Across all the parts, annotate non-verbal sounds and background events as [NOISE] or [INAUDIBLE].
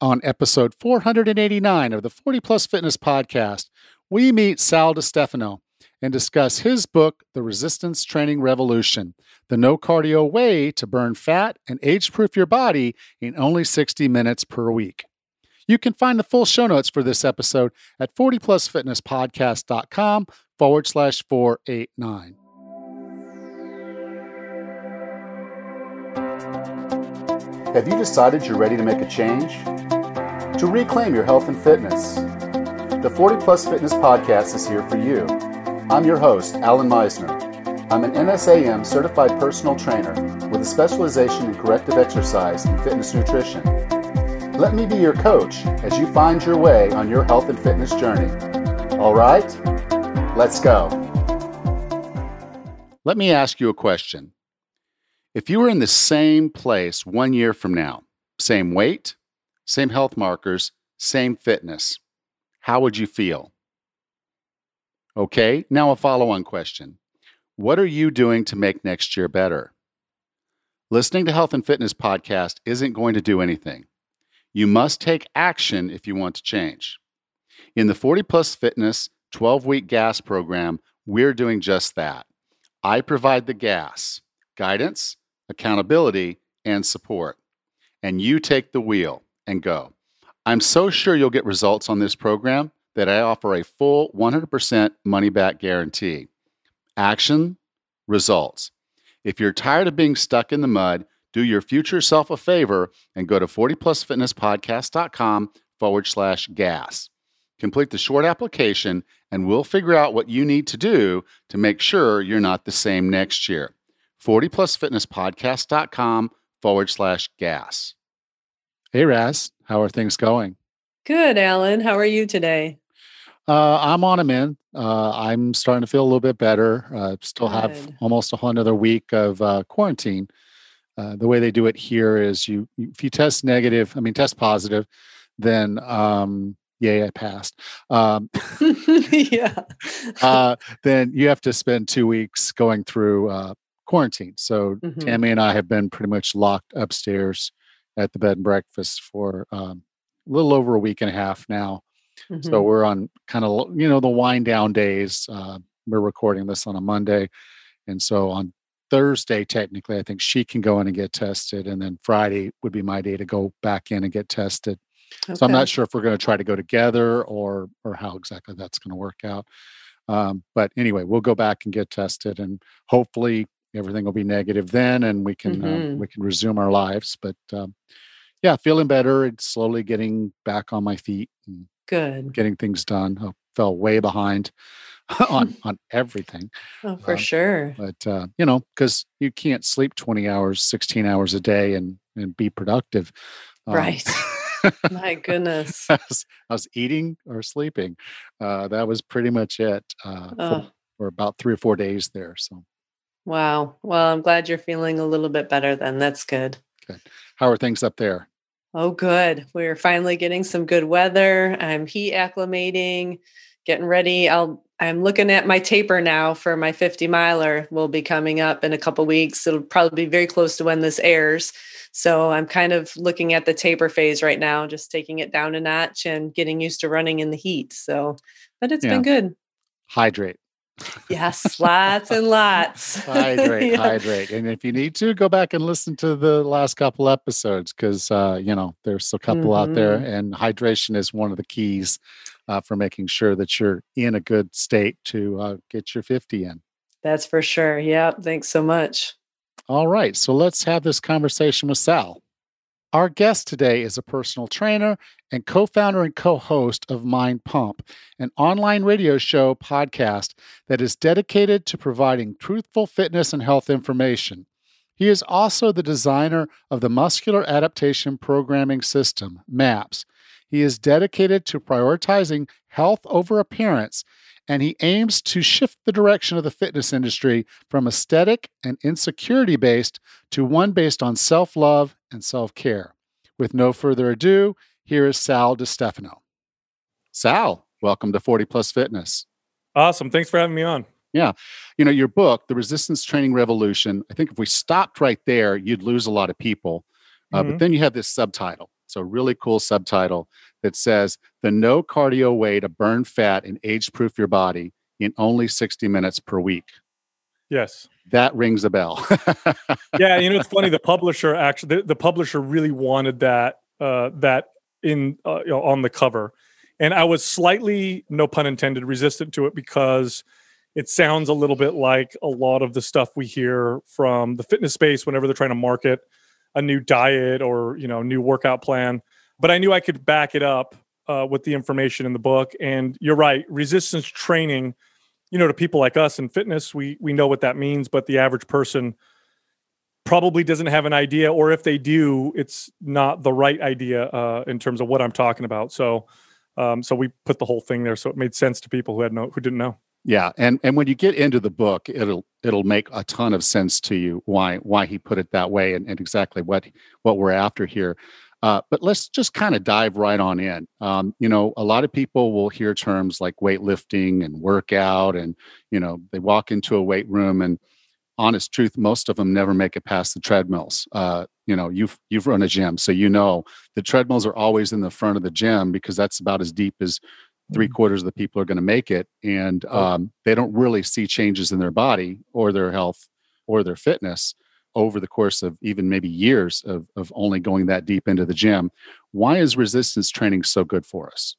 On episode 489 of the 40 Plus Fitness Podcast, we meet Sal Stefano and discuss his book, The Resistance Training Revolution The No Cardio Way to Burn Fat and Age Proof Your Body in Only 60 Minutes Per Week. You can find the full show notes for this episode at 40plusfitnesspodcast.com forward slash 489. Have you decided you're ready to make a change? To reclaim your health and fitness? The 40 Plus Fitness Podcast is here for you. I'm your host, Allan Misner. I'm an NASM certified personal trainer with a specialization in corrective exercise and fitness nutrition. Let me be your coach as you find your way on your health and fitness journey. All right? Let's go. Let me ask you a question. If you were in the same place one year from now, same weight, same health markers, same fitness, how would you feel? Okay, now a follow on question. What are you doing to make next year better? Listening to Health and Fitness Podcast isn't going to do anything. You must take action if you want to change. In the 40 Plus Fitness 12 week gas program, we're doing just that. I provide the gas, guidance, accountability, and support. And you take the wheel and go. I'm so sure you'll get results on this program that I offer a full 100% money back guarantee. Action, results. If you're tired of being stuck in the mud, do your future self a favor and go to 40plusfitnesspodcast.com forward slash gas. Complete the short application, and we'll figure out what you need to do to make sure you're not the same next year. 40plusfitnesspodcast.com forward slash gas. Hey, Raz, how are things going? Good, Allan. How are you today? Uh, I'm on a in. Uh, I'm starting to feel a little bit better. Uh, still Good. have almost a whole another week of uh, quarantine. Uh, the way they do it here is you, if you test negative, I mean, test positive, then um, yay, I passed. Um, [LAUGHS] [LAUGHS] yeah. uh, then you have to spend two weeks going through uh, quarantine. So mm-hmm. Tammy and I have been pretty much locked upstairs at the bed and breakfast for um, a little over a week and a half now. Mm-hmm. So we're on kind of you know the wind down days. Uh, we're recording this on a Monday, and so on Thursday, technically, I think she can go in and get tested, and then Friday would be my day to go back in and get tested. Okay. So I'm not sure if we're going to try to go together or or how exactly that's going to work out. Um, but anyway, we'll go back and get tested, and hopefully everything will be negative then, and we can uh, mm-hmm. uh, we can resume our lives. But um, yeah, feeling better and slowly getting back on my feet. And Good. Getting things done. I fell way behind [LAUGHS] on [LAUGHS] on everything. Oh, for um, sure. But uh, you know, because you can't sleep twenty hours, sixteen hours a day, and and be productive. Um, right. [LAUGHS] My goodness. I, was, I, was, eating or sleeping. Uh, that was pretty much it uh, oh. for, for about three or four days there. So Wow. Well, I'm glad you're feeling a little bit better then. That's good. Good. How are things up there? Oh, good. We're finally getting some good weather. I'm heat acclimating, getting ready. I'll I'm looking at my taper now for my 50 miler will be coming up in a couple weeks. It'll probably be very close to when this airs. So I'm kind of looking at the taper phase right now, just taking it down a notch and getting used to running in the heat. So, but it's yeah. been good. Hydrate. Yes, lots and lots. [LAUGHS] hydrate, [LAUGHS] yeah. hydrate. And if you need to, go back and listen to the last couple episodes because, uh, you know, there's a couple mm-hmm. out there, mm-hmm. and hydration is one of the keys uh, for making sure that you're in a good state to uh, get your 50 in. That's for sure. Yeah. Thanks so much. All right. So let's have this conversation with Sal. Our guest today is a personal trainer and co founder and co host of Mind Pump, an online radio show podcast that is dedicated to providing truthful fitness and health information. He is also the designer of the Muscular Adaptation Programming System, MAPS. He is dedicated to prioritizing health over appearance and he aims to shift the direction of the fitness industry from aesthetic and insecurity based to one based on self love and self care. With no further ado, here is Sal Stefano. Sal, welcome to 40 Plus Fitness. Awesome. Thanks for having me on. Yeah. You know, your book, The Resistance Training Revolution, I think if we stopped right there, you'd lose a lot of people. Uh, mm-hmm. But then you have this subtitle It's a really cool subtitle that says the no cardio way to burn fat and age proof your body in only 60 minutes per week. Yes. That rings a bell. [LAUGHS] yeah, you know it's funny. The publisher actually, the, the publisher really wanted that uh, that in uh, you know, on the cover, and I was slightly, no pun intended, resistant to it because it sounds a little bit like a lot of the stuff we hear from the fitness space whenever they're trying to market a new diet or you know new workout plan. But I knew I could back it up uh, with the information in the book. And you're right, resistance training. You know, to people like us in fitness, we we know what that means, but the average person probably doesn't have an idea, or if they do, it's not the right idea uh, in terms of what I'm talking about. So, um, so we put the whole thing there, so it made sense to people who had no who didn't know. Yeah, and and when you get into the book, it'll it'll make a ton of sense to you why why he put it that way and, and exactly what what we're after here. Uh, but let's just kind of dive right on in. Um, you know, a lot of people will hear terms like weightlifting and workout, and you know, they walk into a weight room and honest truth, most of them never make it past the treadmills. Uh, you know, you've you've run a gym, so you know the treadmills are always in the front of the gym because that's about as deep as three mm-hmm. quarters of the people are going to make it, and um, they don't really see changes in their body or their health or their fitness over the course of even maybe years of, of only going that deep into the gym. Why is resistance training so good for us?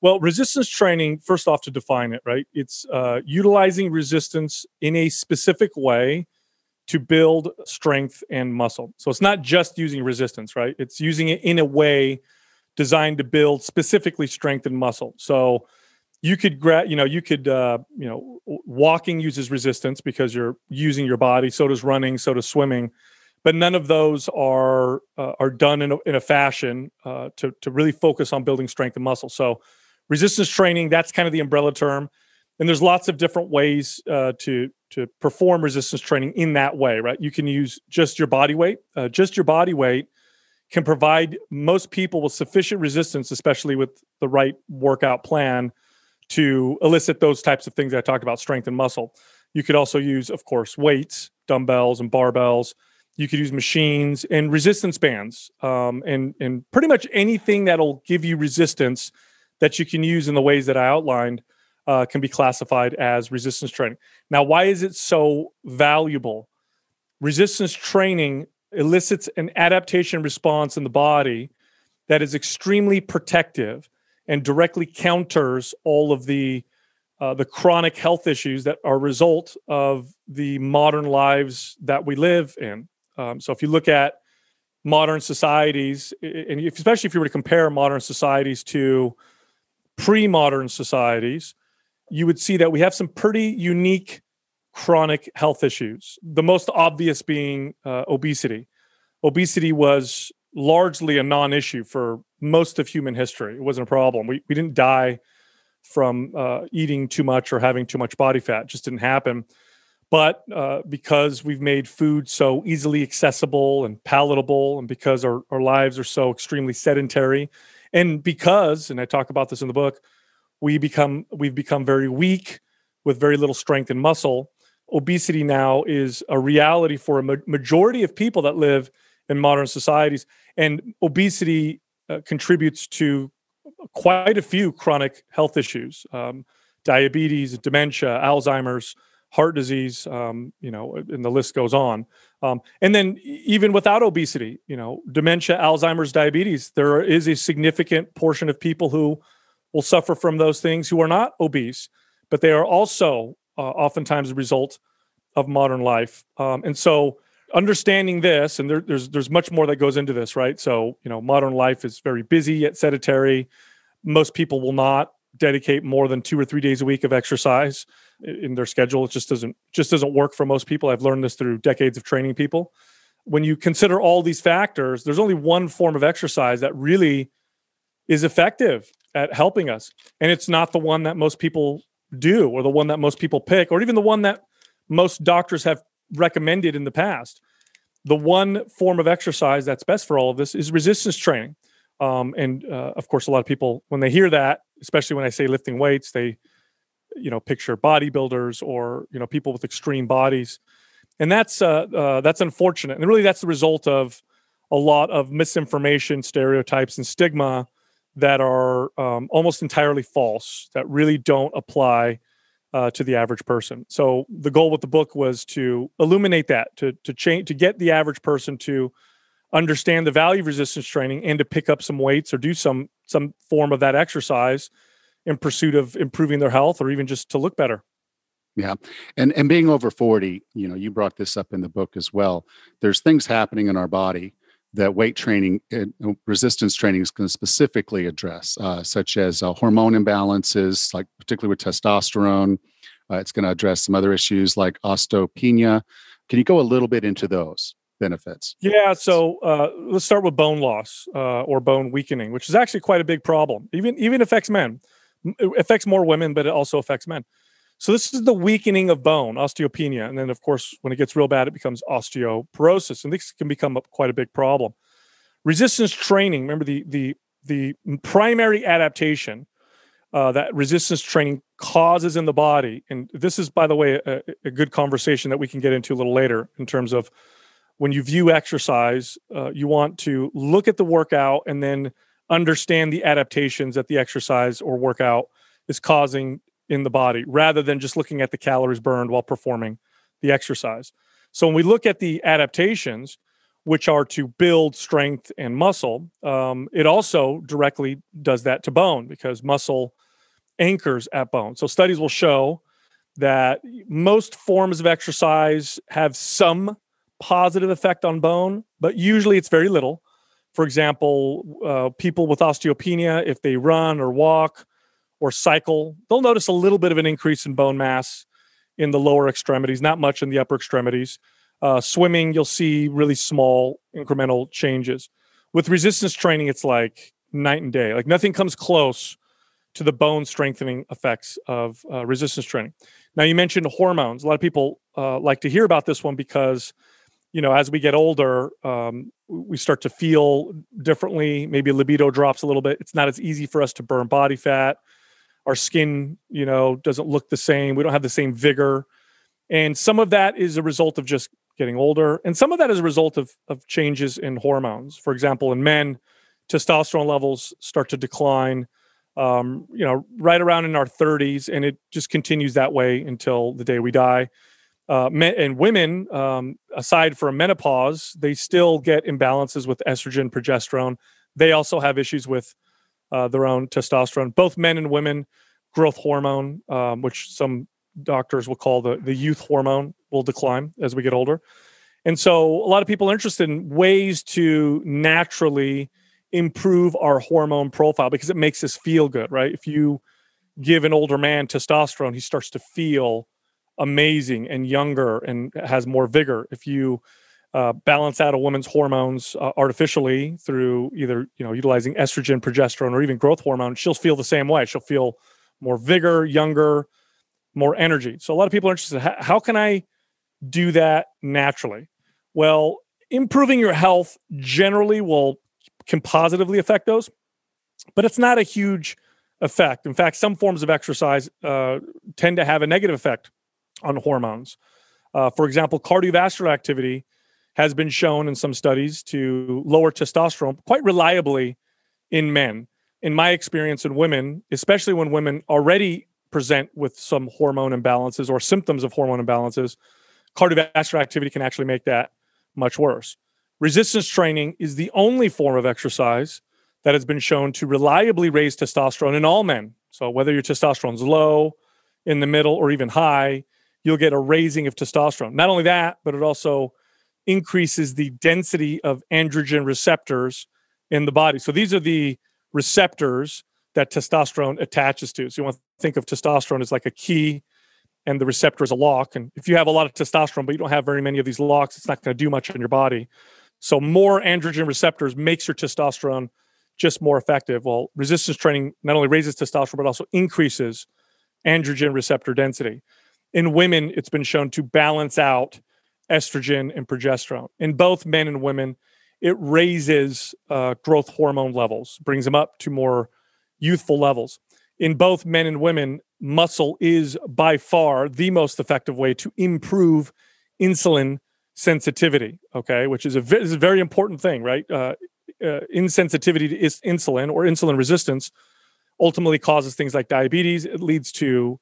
Well, resistance training, first off, to define it, right? It's uh, utilizing resistance in a specific way to build strength and muscle. So it's not just using resistance, right? It's using it in a way designed to build specifically strength and muscle. So you could grab, you know, you could, uh, you know, walking uses resistance because you're using your body. So does running. So does swimming. But none of those are uh, are done in a, in a fashion uh, to to really focus on building strength and muscle. So resistance training that's kind of the umbrella term and there's lots of different ways uh, to to perform resistance training in that way right you can use just your body weight uh, just your body weight can provide most people with sufficient resistance especially with the right workout plan to elicit those types of things i talked about strength and muscle you could also use of course weights dumbbells and barbells you could use machines and resistance bands um, and and pretty much anything that'll give you resistance that you can use in the ways that I outlined uh, can be classified as resistance training. Now, why is it so valuable? Resistance training elicits an adaptation response in the body that is extremely protective and directly counters all of the uh, the chronic health issues that are a result of the modern lives that we live in. Um, so, if you look at modern societies, and especially if you were to compare modern societies to pre modern societies, you would see that we have some pretty unique chronic health issues. The most obvious being uh, obesity. Obesity was largely a non issue for most of human history. It wasn't a problem. We, we didn't die from uh, eating too much or having too much body fat, it just didn't happen. But uh, because we've made food so easily accessible and palatable, and because our, our lives are so extremely sedentary, and because and i talk about this in the book we become we've become very weak with very little strength and muscle obesity now is a reality for a ma- majority of people that live in modern societies and obesity uh, contributes to quite a few chronic health issues um, diabetes dementia alzheimer's heart disease um, you know and the list goes on um, and then even without obesity, you know, dementia, Alzheimer's, diabetes, there is a significant portion of people who will suffer from those things who are not obese, but they are also uh, oftentimes a result of modern life. Um, and so understanding this, and there, there's there's much more that goes into this, right? So you know, modern life is very busy yet sedentary. Most people will not dedicate more than two or three days a week of exercise in their schedule. It just doesn't just doesn't work for most people. I've learned this through decades of training people. When you consider all these factors, there's only one form of exercise that really is effective at helping us. And it's not the one that most people do or the one that most people pick or even the one that most doctors have recommended in the past. The one form of exercise that's best for all of this is resistance training. Um, and uh, of course, a lot of people, when they hear that, especially when I say lifting weights, they you know picture bodybuilders or you know people with extreme bodies and that's uh, uh, that's unfortunate and really that's the result of a lot of misinformation, stereotypes, and stigma that are um, almost entirely false that really don't apply uh, to the average person. So the goal with the book was to illuminate that, to to change, to get the average person to understand the value of resistance training and to pick up some weights or do some some form of that exercise in pursuit of improving their health or even just to look better. Yeah. And and being over 40, you know, you brought this up in the book as well. There's things happening in our body that weight training uh, resistance training is going to specifically address, uh, such as uh, hormone imbalances, like particularly with testosterone. Uh, it's going to address some other issues like osteopenia. Can you go a little bit into those benefits? Yeah. So uh, let's start with bone loss uh, or bone weakening, which is actually quite a big problem. Even even affects men. It affects more women, but it also affects men. So this is the weakening of bone, osteopenia, and then of course when it gets real bad, it becomes osteoporosis, and this can become a, quite a big problem. Resistance training. Remember the the the primary adaptation uh, that resistance training causes in the body, and this is by the way a, a, good conversation that we can get into a little later in terms of when you view exercise, uh, you want to look at the workout and then understand the adaptations that the exercise or workout is causing in the body rather than just looking at the calories burned while performing the exercise. So when we look at the adaptations, which are to build strength and muscle, um, it also directly does that to bone because muscle anchors at bone. So studies will show that most forms of exercise have some positive effect on bone, but usually it's very little. For example, uh, people with osteopenia, if they run or walk or cycle, they'll notice a little bit of an increase in bone mass in the lower extremities, not much in the upper extremities. Uh, swimming, you'll see really small incremental changes. With resistance training, it's like night and day. Like nothing comes close to the bone strengthening effects of uh, resistance training. Now, you mentioned hormones. A lot of people uh, like to hear about this one because, you know, as we get older, um, we start to feel differently. Maybe libido drops a little bit. It's not as easy for us to burn body fat our skin you know doesn't look the same. We don't have the same vigor. And some of that is a result of just getting older. And some of that is a result of of changes in hormones. For example in men testosterone levels start to decline um, you know right around in our 30s and it just continues that way until the day we die. Uh, men, and women um, aside from menopause they still get imbalances with estrogen progesterone. They also have issues with uh, their own testosterone. Both men and women, growth hormone, um, which some doctors will call the, the youth hormone, will decline as we get older. And so a lot of people are interested in ways to naturally improve our hormone profile because it makes us feel good, right? If you give an older man testosterone, he starts to feel amazing and younger and has more vigor. If you uh, balance out a woman's hormones uh, artificially through either you know utilizing estrogen, progesterone, or even growth hormone, she'll feel the same way. She'll feel more vigor, younger, more energy. So a lot of people are interested. How, can I do that naturally? Well, improving your health generally will can positively affect those, but it's not a huge effect. In fact, some forms of exercise uh, tend to have a negative effect on hormones. Uh, for example, cardiovascular activity has been shown in some studies to lower testosterone quite reliably in men. In my experience in women, especially when women already present with some hormone imbalances or symptoms of hormone imbalances, cardiovascular activity can actually make that much worse. Resistance training is the only form of exercise that has been shown to reliably raise testosterone in all men. So whether your testosterone's low, in the middle, or even high, you'll get a raising of testosterone. Not only that, but it also increases the density of androgen receptors in the body. So these are the receptors that testosterone attaches to. So you want to think of testosterone as like a key and the receptor is a lock. And if you have a lot of testosterone, but you don't have very many of these locks, it's not going to do much in your body. So more androgen receptors makes your testosterone just more effective. Well, resistance training not only raises testosterone, but also increases androgen receptor density. In women, it's been shown to balance out estrogen and progesterone. In both men and women, it raises uh, growth hormone levels, brings them up to more youthful levels. In both men and women, muscle is by far the most effective way to improve insulin sensitivity, okay, which is a, is a very important thing, right? Uh, uh, insensitivity to is- insulin or insulin resistance ultimately causes things like diabetes. It leads to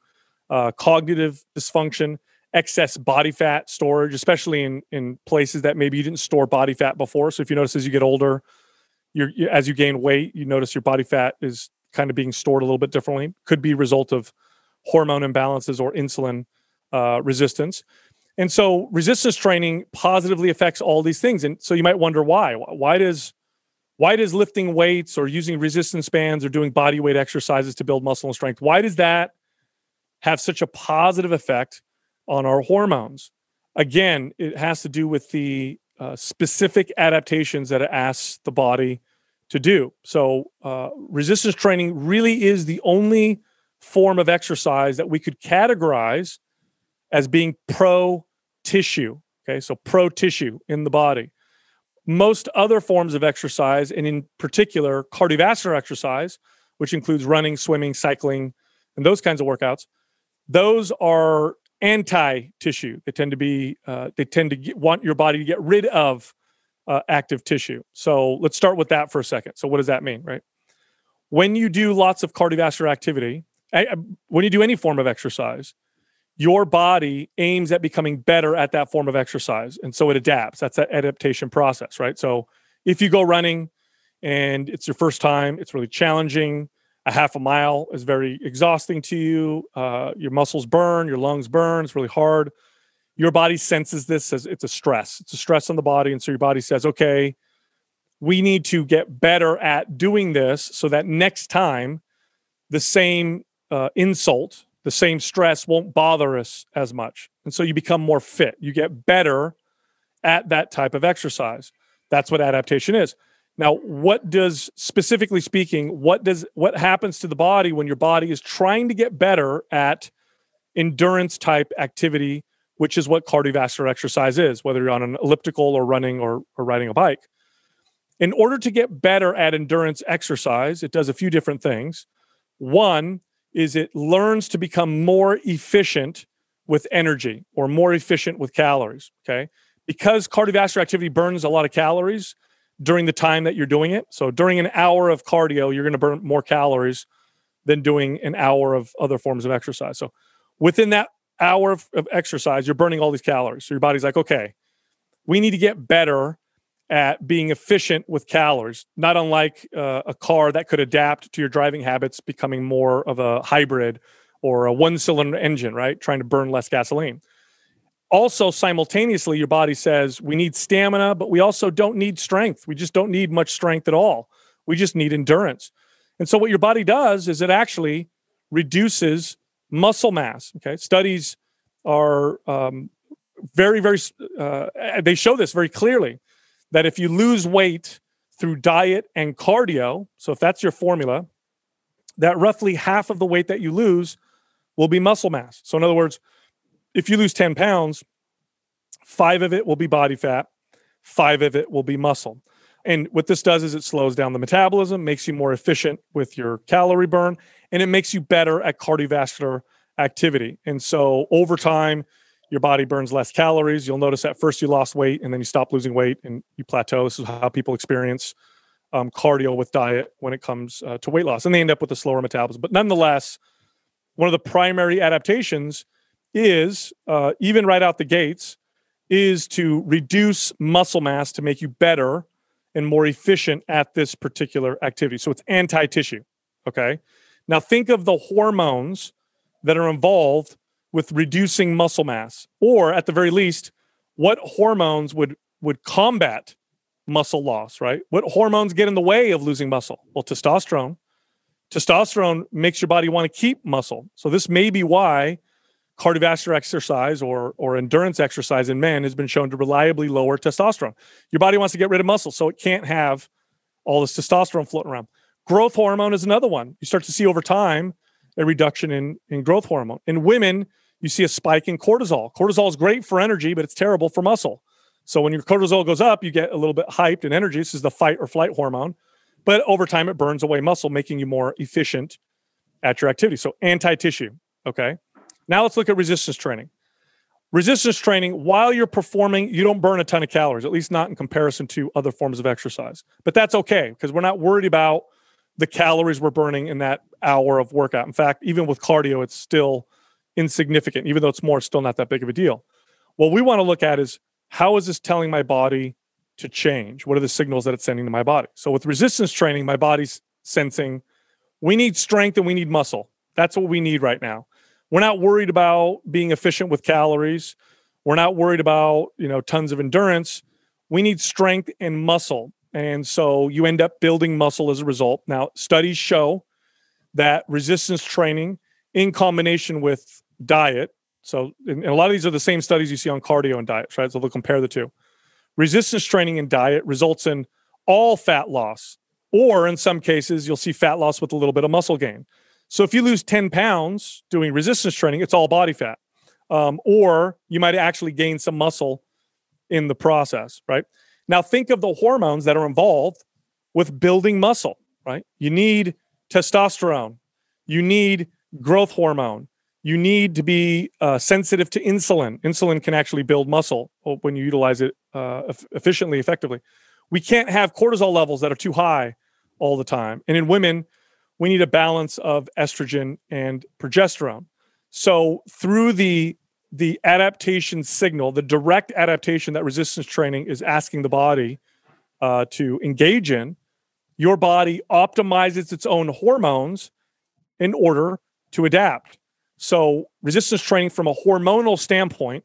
uh, cognitive dysfunction, excess body fat storage, especially in in places that maybe you didn't store body fat before. So if you notice as you get older, you're, you, as you gain weight, you notice your body fat is kind of being stored a little bit differently. Could be a result of hormone imbalances or insulin uh, resistance. And so resistance training positively affects all these things. And so you might wonder why. Why does why does lifting weights or using resistance bands or doing body weight exercises to build muscle and strength, why does that have such a positive effect on our hormones? Again, it has to do with the uh, specific adaptations that it asks the body to do. So, uh, resistance training really is the only form of exercise that we could categorize as being pro tissue. Okay, so pro tissue in the body. Most other forms of exercise, and in particular cardiovascular exercise, which includes running, swimming, cycling, and those kinds of workouts, those are anti-tissue. They tend to be uh, they tend to get, want your body to get rid of uh, active tissue. So let's start with that for a second. So what does that mean, right? When you do lots of cardiovascular activity, when you do any form of exercise, your body aims at becoming better at that form of exercise, and so it adapts. That's that adaptation process, right? So if you go running and it's your first time, it's really challenging a half a mile is very exhausting to you. Uh, your muscles burn, your lungs burn. It's really hard. Your body senses this as it's a stress. It's a stress on the body. And so your body says, okay, we need to get better at doing this so that next time the same uh, insult, the same stress won't bother us as much. And so you become more fit. You get better at that type of exercise. That's what adaptation is. Now, what does specifically speaking, what does what happens to the body when your body is trying to get better at endurance type activity, which is what cardiovascular exercise is, whether you're on an elliptical or running or, or riding a bike. In order to get better at endurance exercise, it does a few different things. One is it learns to become more efficient with energy or more efficient with calories. Okay. Because cardiovascular activity burns a lot of calories, during the time that you're doing it. So during an hour of cardio, you're going to burn more calories than doing an hour of other forms of exercise. So within that hour of, of exercise, you're burning all these calories. So your body's like, okay, we need to get better at being efficient with calories, not unlike uh, a car that could adapt to your driving habits, becoming more of a hybrid or a one cylinder engine, right? Trying to burn less gasoline also simultaneously your body says we need stamina but we also don't need strength. We just don't need much strength at all. We just need endurance. And so what your body does is it actually reduces muscle mass okay? Studies are um, very very uh, they show this very clearly that if you lose weight through diet and cardio so if that's your formula that roughly half of the weight that you lose will be muscle mass. So in other words if you lose 10 pounds, five of it will be body fat, five of it will be muscle. And what this does is it slows down the metabolism, makes you more efficient with your calorie burn, and it makes you better at cardiovascular activity. And so over time, your body burns less calories. You'll notice at first you lost weight and then you stop losing weight and you plateau. This is how people experience um, cardio with diet when it comes uh, to weight loss. And they end up with a slower metabolism. But nonetheless, one of the primary adaptations is uh, even right out the gates is to reduce muscle mass to make you better and more efficient at this particular activity. So it's anti tissue. Okay. Now think of the hormones that are involved with reducing muscle mass, or at the very least, what hormones would would combat muscle loss, right? What hormones get in the way of losing muscle? Well, testosterone. Testosterone makes your body want to keep muscle. So this may be why cardiovascular exercise or or endurance exercise in men has been shown to reliably lower testosterone. Your body wants to get rid of muscle, so it can't have all this testosterone floating around. Growth hormone is another one. You start to see over time a reduction in, in growth hormone. In women, you see a spike in cortisol. Cortisol is great for energy, but it's terrible for muscle. So when your cortisol goes up, you get a little bit hyped and energy. This is the fight or flight hormone. But over time, it burns away muscle, making you more efficient at your activity. So anti tissue. Okay. Now let's look at resistance training. resistance training, while you're performing, you don't burn a ton of calories, at least not in comparison to other forms of exercise. But that's okay because we're not worried about the calories we're burning in that hour of workout. In fact, even with cardio, it's still insignificant. Even though it's more, it's still not that big of a deal. What we want to look at is how is this telling my body to change? What are the signals that it's sending to my body? So with resistance training, my body's sensing we need strength and we need muscle. That's what we need right now. We're not worried about being efficient with calories. We're not worried about, you know, tons of endurance. We need strength and muscle. And so you end up building muscle as a result. Now, studies show that resistance training in combination with diet. So, and a lot of these are the same studies you see on cardio and diet, right? So they'll compare the two. Resistance training and diet results in all fat loss, or in some cases, you'll see fat loss with a little bit of muscle gain. So if you lose 10 pounds doing resistance training, it's all body fat. Um, or you might actually gain some muscle in the process, right? Now, think of the hormones that are involved with building muscle, right? You need testosterone, you need growth hormone, you need to be uh, sensitive to insulin. Insulin can actually build muscle when you utilize it uh, efficiently, effectively. We can't have cortisol levels that are too high all the time. And in women, we need a balance of estrogen and progesterone. So through the the adaptation signal, the direct adaptation that resistance training is asking the body uh, to engage in, your body optimizes its own hormones in order to adapt. So resistance training from a hormonal standpoint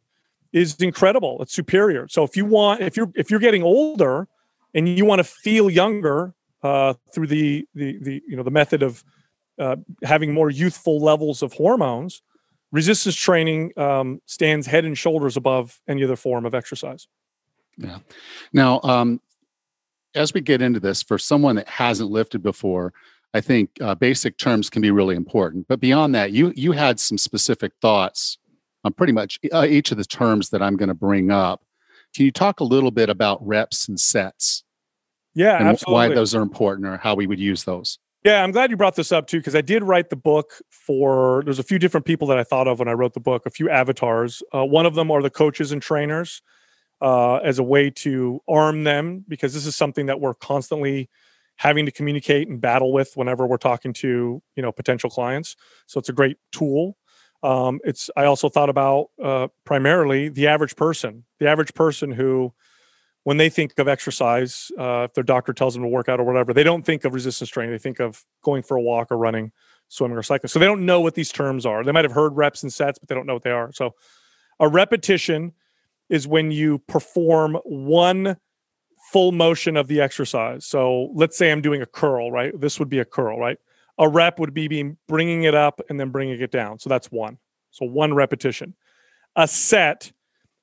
is incredible. It's superior. So if you want, if you're if you're getting older and you want to feel younger uh, through the the the you know the method of uh, having more youthful levels of hormones, resistance training um, stands head and shoulders above any other form of exercise. Yeah. Now, um, as we get into this, for someone that hasn't lifted before, I think uh, basic terms can be really important. But beyond that, you you had some specific thoughts on pretty much uh, each of the terms that I'm going to bring up. Can you talk a little bit about reps and sets? Yeah, and absolutely. why those are important or how we would use those. Yeah, I'm glad you brought this up too, because I did write the book for. There's a few different people that I thought of when I wrote the book. A few avatars. Uh, one of them are the coaches and trainers, uh, as a way to arm them, because this is something that we're constantly having to communicate and battle with whenever we're talking to you know potential clients. So it's a great tool. Um, it's. I also thought about uh, primarily the average person, the average person who when they think of exercise, uh, if their doctor tells them to work out or whatever, they don't think of resistance training. They think of going for a walk or running, swimming or cycling. So they don't know what these terms are. They might have heard reps and sets, but they don't know what they are. So a repetition is when you perform one full motion of the exercise. So let's say I'm doing a curl, right? This would be a curl, right? A rep would be being bringing it up and then bringing it down. So that's one. So one repetition. A set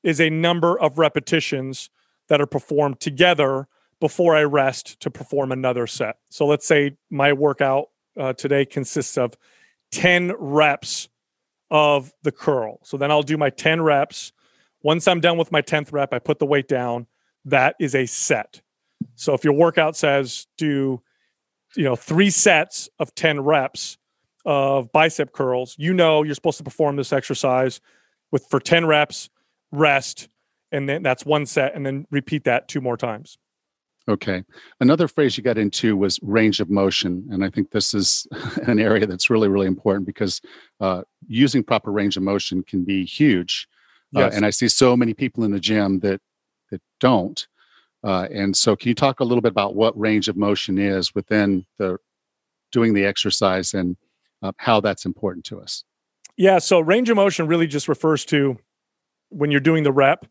is a number of repetitions that are performed together before I rest to perform another set. So let's say my workout uh, today consists of 10 reps of the curl. So then I'll do my 10 reps. Once I'm done with my 10th rep, I put the weight down. That is a set. So if your workout says do you know 3 sets of 10 reps of bicep curls, you know you're supposed to perform this exercise with for 10 reps, rest, and then that's one set and then repeat that two more times. Okay. Another phrase you got into was range of motion and i think this is [LAUGHS] an area that's really really important because uh, using proper range of motion can be huge. Uh, yes. uh, and i see so many people in the gym that that don't. Uh, and so can you talk a little bit about what range of motion is within the doing the exercise and uh, how that's important to us? Yeah so range of motion really just refers to when you're doing the rep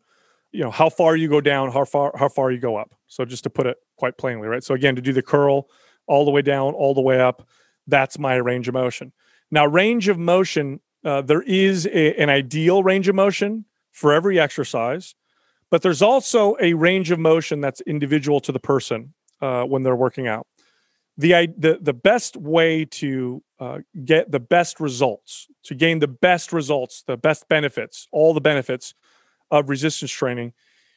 you know how far you go down how far how far you go up. So just to put it quite plainly right? So again to do the curl all the way down all the way up that's my range of motion. Now range of motion uh, there is a, an ideal range of motion for every exercise but there's also a range of motion that's individual to the person uh, when they're working out. The, the, the best way to uh, get the best results to gain the best results the best benefits all the benefits of resistance training,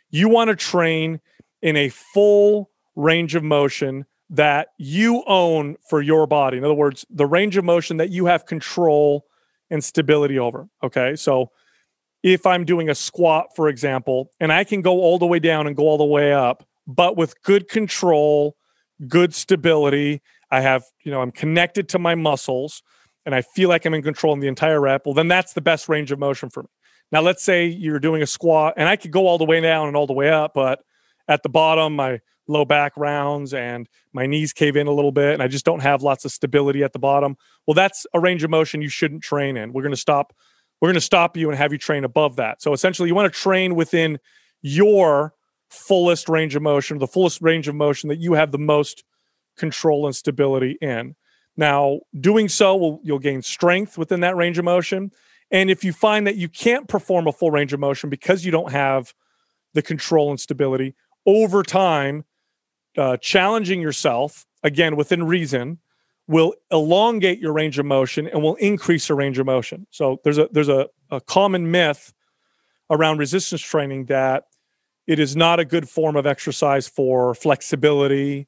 you want to train in a full range of motion that you own for your body. In other words, the range of motion that you have control and stability over. Okay. So if I'm doing a squat, for example, and I can go all the way down and go all the way up, but with good control, good stability, I have, you know, I'm connected to my muscles and I feel like I'm in control in the entire rep, well, then that's the best range of motion for me. Now, let's say you're doing a squat and I could go all the way down and all the way up, but at the bottom, my low back rounds and my knees cave in a little bit and I just don't have lots of stability at the bottom. Well, that's a range of motion you shouldn't train in. We're going to stop we're going to stop you and have you train above that. So essentially you want to train within your fullest range of motion, the fullest range of motion that you have the most control and stability in. Now, doing so will you'll gain strength within that range of motion. And if you find that you can't perform a full range of motion because you don't have the control and stability over time, uh, challenging yourself again within reason will elongate your range of motion and will increase your range of motion. So there's a there's a, a common myth around resistance training that it is not a good form of exercise for flexibility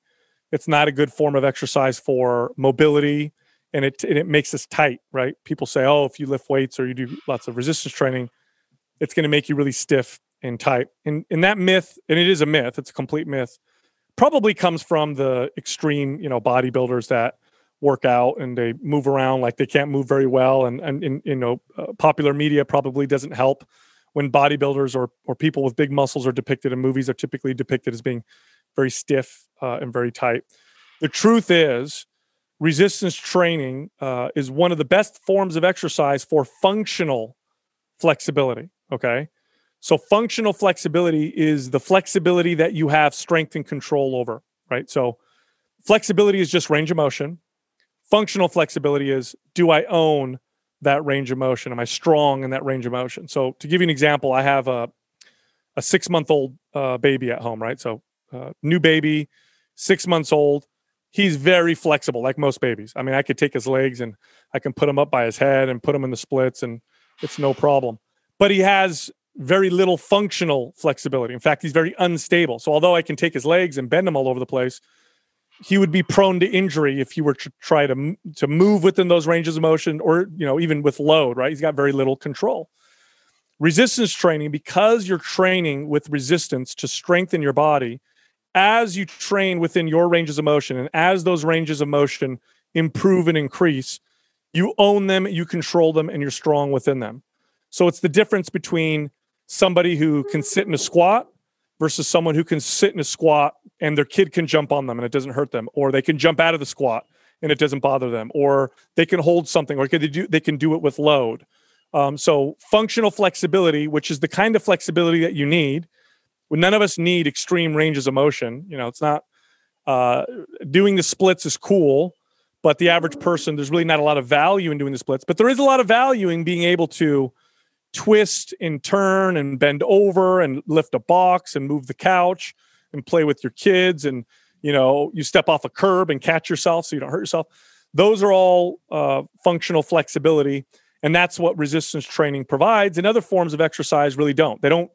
it's not a good form of exercise for mobility, and it and it makes us tight, right? People say, "Oh, if you lift weights or you do lots of resistance training, it's going to make you really stiff and tight." And and that myth, and it is a myth, it's a complete myth, probably comes from the extreme, you know, bodybuilders that work out and they move around like they can't move very well, and and, and you know, uh, popular media probably doesn't help when bodybuilders or or people with big muscles are depicted in movies are typically depicted as being very stiff uh, and very tight. The truth is, resistance training uh, is one of the best forms of exercise for functional flexibility. Okay. So, functional flexibility is the flexibility that you have strength and control over, right? So, flexibility is just range of motion. Functional flexibility is do I own that range of motion? Am I strong in that range of motion? So, to give you an example, I have a, a six month old uh, baby at home, right? So, uh, new baby, six months old. He's very flexible, like most babies. I mean, I could take his legs and I can put him up by his head and put him in the splits, and it's no problem. But he has very little functional flexibility. In fact, he's very unstable. So, although I can take his legs and bend him all over the place, he would be prone to injury if you were to try to to move within those ranges of motion, or you know, even with load. Right? He's got very little control. Resistance training, because you're training with resistance to strengthen your body, as you train within your ranges of motion and as those ranges of motion improve and increase, you own them, you control them, and you're strong within them. So it's the difference between somebody who can sit in a squat versus someone who can sit in a squat and their kid can jump on them and it doesn't hurt them, or they can jump out of the squat and it doesn't bother them, or they can hold something, or they do they can do it with load. Um, so functional flexibility, which is the kind of flexibility that you need, none of us need extreme ranges of motion. You know, it's not uh, doing the splits is cool, but the average person, there's really not a lot of value in doing the splits. But there is a lot of value in being able to twist and turn and bend over and lift a box and move the couch and play with your kids and you know you step off a curb and catch yourself so you don't hurt yourself those are all uh, functional flexibility and that's what resistance training provides and other forms of exercise really don't they don't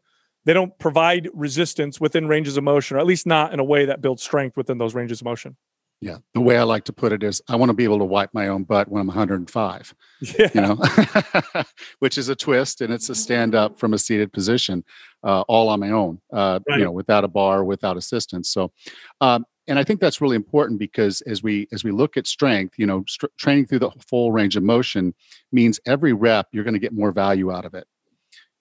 they don't provide resistance within ranges of motion, or at least not in a way that builds strength within those ranges of motion. Yeah. The way I like to put it is I want to be able to wipe my own butt when I'm 105. [LAUGHS] Yeah. You know, [LAUGHS] which is a twist and it's a stand up from a seated position, uh, all on my own, uh, right. you know, without a bar, without assistance. So, um, and I think that's really important because as we as we look at strength, you know, st- training through the full range of motion means every rep you're going to get more value out of it.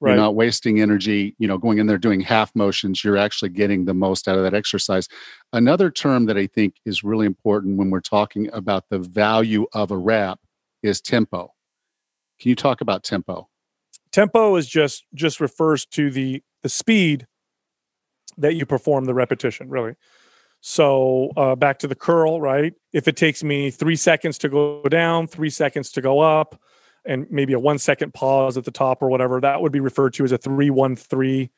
Right. You're not wasting energy, you know, going in there doing half motions. You're actually getting the most out of that exercise. Another term that I think is really important when we're talking about the value of a rep is tempo. Can you talk about tempo? Tempo is just just refers to the the speed that you perform the repetition, really. So uh, back to the curl, right? If it takes me three seconds to go down, three seconds to go up, and maybe a one second pause at the top or whatever, that would be referred to as a 313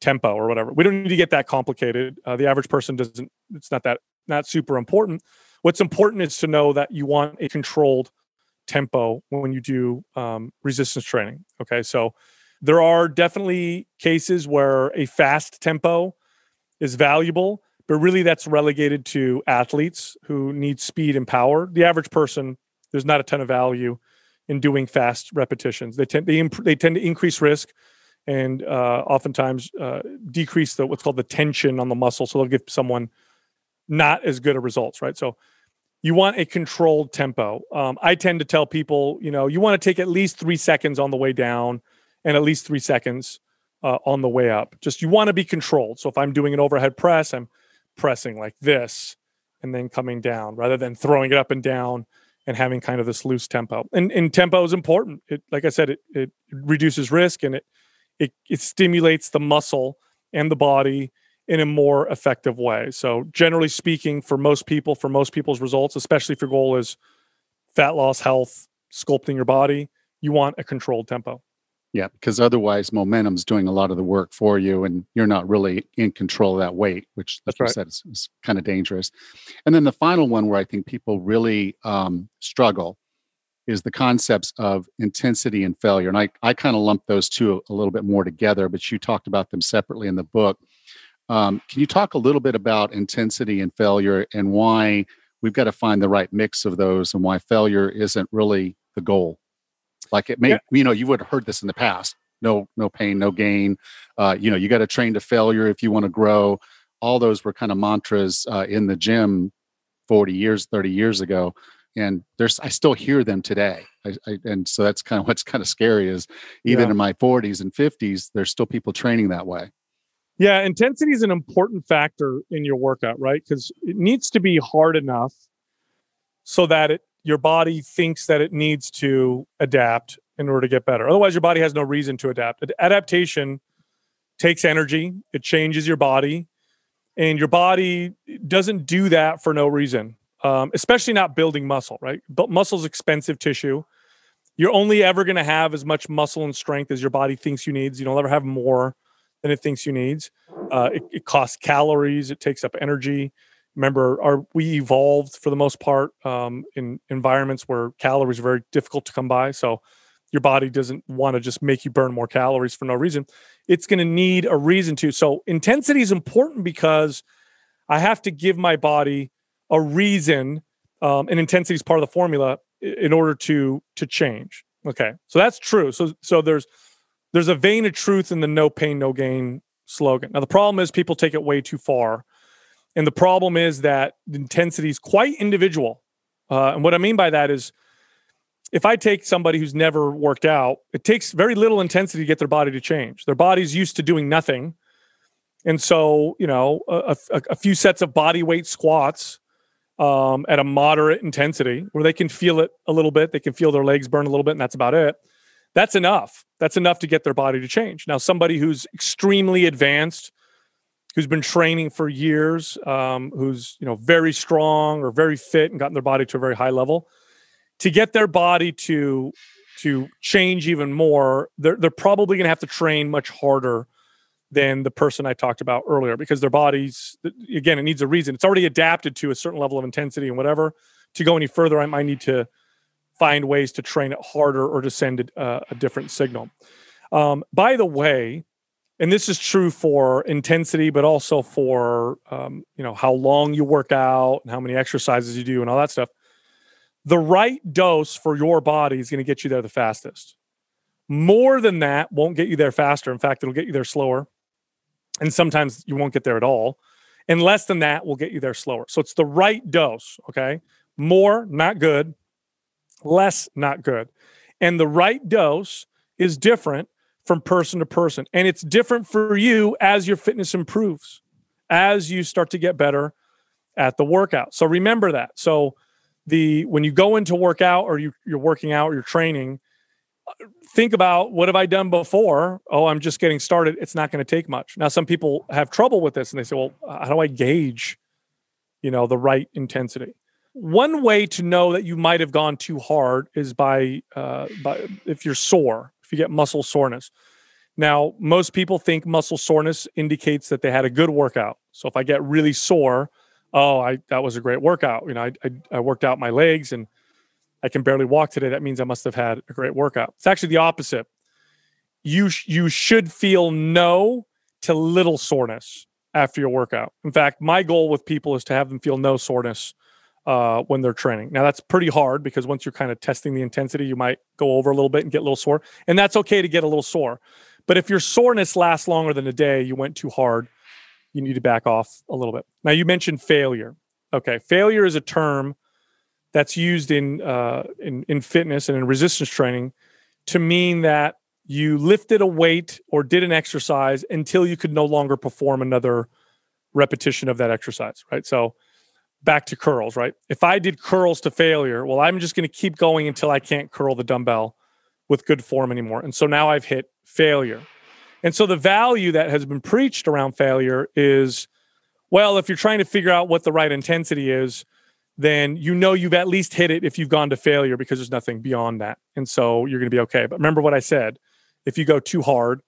tempo or whatever. We don't need to get that complicated. Uh, the average person doesn't, it's not that, not super important. What's important is to know that you want a controlled tempo when you do um, resistance training. Okay. So there are definitely cases where a fast tempo is valuable, but really that's relegated to athletes who need speed and power. The average person, there's not a ton of value in doing fast repetitions. They tend they, imp- they tend to increase risk and uh, oftentimes uh, decrease the what's called the tension on the muscle. So they'll give someone not as good of results, right? So you want a controlled tempo. Um, I tend to tell people, you know, you want to take at least three seconds on the way down and at least three seconds uh, on the way up. Just you want to be controlled. So if I'm doing an overhead press, I'm pressing like this and then coming down rather than throwing it up and down and having kind of this loose tempo. And, and tempo is important. It, like I said, it, it reduces risk and it, it, it stimulates the muscle and the body in a more effective way. So generally speaking, for most people, for most people's results, especially if your goal is fat loss, health, sculpting your body, you want a controlled tempo. Yeah, because otherwise momentum's doing a lot of the work for you and you're not really in control of that weight, which That's like you right. said is, is kind of dangerous. And then the final one where I think people really um, struggle is the concepts of intensity and failure. And I, I kind of lump those two a little bit more together, but you talked about them separately in the book. Um, can you talk a little bit about intensity and failure and why we've got to find the right mix of those and why failure isn't really the goal? Like it may, Yeah. you know, you would have heard this in the past. No, no pain, no gain. Uh, you know, you got to train to failure if you want to grow. All those were kind of mantras uh, in the gym 40 years, 30 years ago. And there's, I still hear them today. I, I, and so that's kind of [LAUGHS] what's kind of scary is even Yeah. in my 40s and 50s, there's still people training that way. Yeah, intensity is an important factor in your workout, right? Because it needs to be hard enough so that it your body thinks that it needs to adapt in order to get better. Otherwise, your body has no reason to adapt. Adaptation takes energy, it changes your body, and your body doesn't do that for no reason. Um, especially not building muscle, right? But muscle's expensive tissue. You're only ever going to have as much muscle and strength as your body thinks you needs. You don't ever have more than it thinks you needs. Uh, it, it costs calories. It takes up energy. Remember, our we evolved for the most part um, in environments where calories are very difficult to come by. So your body doesn't want to just make you burn more calories for no reason. It's going to need a reason to. So intensity is important because I have to give my body a reason, um, and intensity is part of the formula in order to to change. Okay, so that's true. So so there's there's a vein of truth in the no pain no gain slogan now the problem is people take it way too far and the problem is that the intensity is quite individual uh, and what i mean by that is if i take somebody who's never worked out it takes very little intensity to get their body to change their body's used to doing nothing and so you know a, a, a few sets of body weight squats um, at a moderate intensity where they can feel it a little bit they can feel their legs burn a little bit and that's about it that's enough. That's enough to get their body to change. Now, somebody who's extremely advanced, who's been training for years, um, who's you know very strong or very fit and gotten their body to a very high level, to get their body to to change even more, they're they're probably going to have to train much harder than the person I talked about earlier because their bodies again it needs a reason. It's already adapted to a certain level of intensity and whatever. To go any further, I might need to find ways to train it harder or to send it, uh, a different signal. Um, by the way, and this is true for intensity, but also for um, you know how long you work out and how many exercises you do and all that stuff. The right dose for your body is going to get you there the fastest. More than that won't get you there faster. In fact, it'll get you there slower, and sometimes you won't get there at all. And less than that will get you there slower. So it's the right dose. Okay, more not good less not good. And the right dose is different from person to person. And it's different for you as your fitness improves, as you start to get better at the workout. So remember that. So the when you go into workout or you, you're working out or you're training, think about what have I done before? Oh, I'm just getting started. It's not going to take much. Now, some people have trouble with this and they say, well, how do I gauge, you know, the right intensity? one way to know that you might have gone too hard is by uh, by if you're sore, if you get muscle soreness. Now, most people think muscle soreness indicates that they had a good workout. So if I get really sore, oh, I that was a great workout. You know, I I, I worked out my legs and I can barely walk today. That means I must have had a great workout. It's actually the opposite. You you should feel no to little soreness after your workout. In fact, my goal with people is to have them feel no soreness uh, when they're training. Now that's pretty hard because once you're kind of testing the intensity, you might go over a little bit and get a little sore, and that's okay to get a little sore. But if your soreness lasts longer than a day, you went too hard, you need to back off a little bit. Now you mentioned failure. Okay, failure is a term that's used in uh, in in fitness and in resistance training to mean that you lifted a weight or did an exercise until you could no longer perform another repetition of that exercise, right? So back to curls, right? If I did curls to failure, well, I'm just going to keep going until I can't curl the dumbbell with good form anymore. And so now I've hit failure. And so the value that has been preached around failure is well, if you're trying to figure out what the right intensity is, then you know you've at least hit it if you've gone to failure because there's nothing beyond that. And so you're going to be okay. But remember what I said if you go too hard,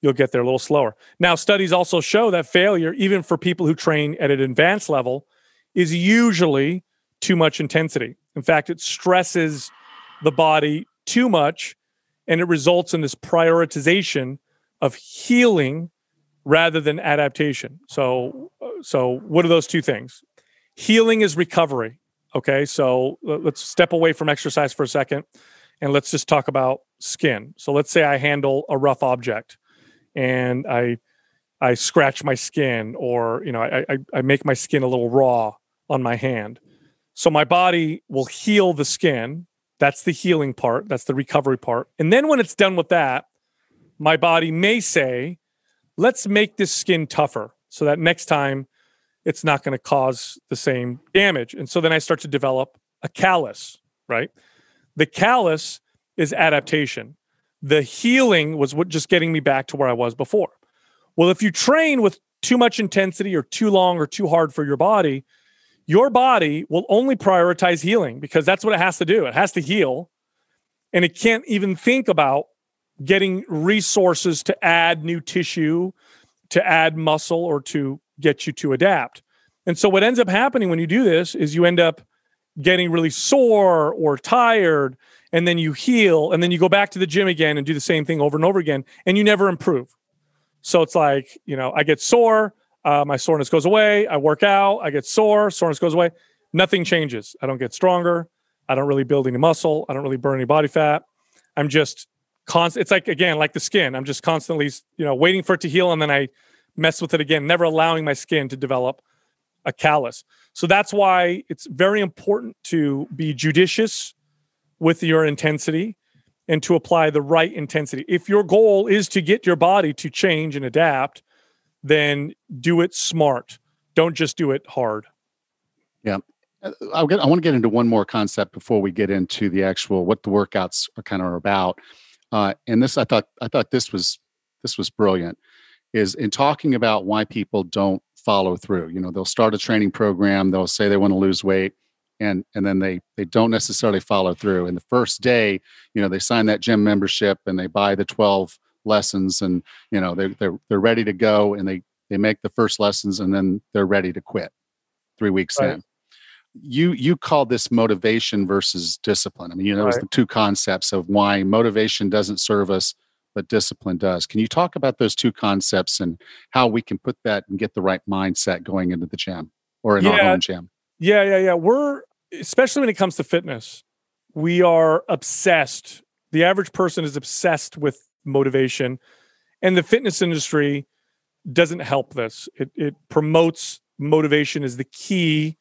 you'll get there a little slower. Now, studies also show that failure, even for people who train at an advanced level, is usually too much intensity. In fact, it stresses the body too much and it results in this prioritization of healing rather than adaptation. So uh, so what are those two things? Healing is recovery. Okay? So let's step away from exercise for a second and let's just talk about skin. So let's say I handle a rough object and I I scratch my skin or you know I, I, I make my skin a little raw on my hand. So my body will heal the skin. That's the healing part. That's the recovery part. And then when it's done with that, my body may say, let's make this skin tougher so that next time it's not going to cause the same damage. And so then I start to develop a callus, right? The callus is adaptation. The healing was what just getting me back to where I was before. Well, if you train with too much intensity or too long or too hard for your body, your body will only prioritize healing because that's what it has to do. It has to heal. And it can't even think about getting resources to add new tissue, to add muscle, or to get you to adapt. And so, what ends up happening when you do this is you end up getting really sore or tired and then you heal and then you go back to the gym again and do the same thing over and over again and you never improve so it's like you know i get sore uh, my soreness goes away. I work out. I get sore. Soreness goes away. Nothing changes. I don't get stronger. I don't really build any muscle. I don't really burn any body fat. I'm just constant it's like again like the skin. I'm just constantly you know waiting for it to heal and then i mess with it again never allowing my skin to develop a callus. So that's why it's very important to be judicious with your intensity and to apply the right intensity. If your goal is to get your body to change and adapt, then do it smart. Don't just do it hard. Yeah. Uh, I'll get, I want to get into one more concept before we get into the actual what the workouts are kind of about. Uh, and this, I thought, I thought this was this was brilliant. Is in talking about why people don't follow through. You know, they'll start a training program. They'll say they want to lose weight and and then they they don't necessarily follow through and the first day you know they sign that gym membership and they buy the 12 lessons and you know they're they're, they're ready to go and they they make the first lessons and then they're ready to quit three weeks right. in you you call this motivation versus discipline i mean you know right. the two concepts of why motivation doesn't serve us but discipline does can you talk about those two concepts and how we can put that and get the right mindset going into the gym or in yeah. our own gym yeah yeah yeah we're especially when it comes to fitness, we are obsessed. The average person is obsessed with motivation, and the fitness industry doesn't help this. It, it promotes motivation as the key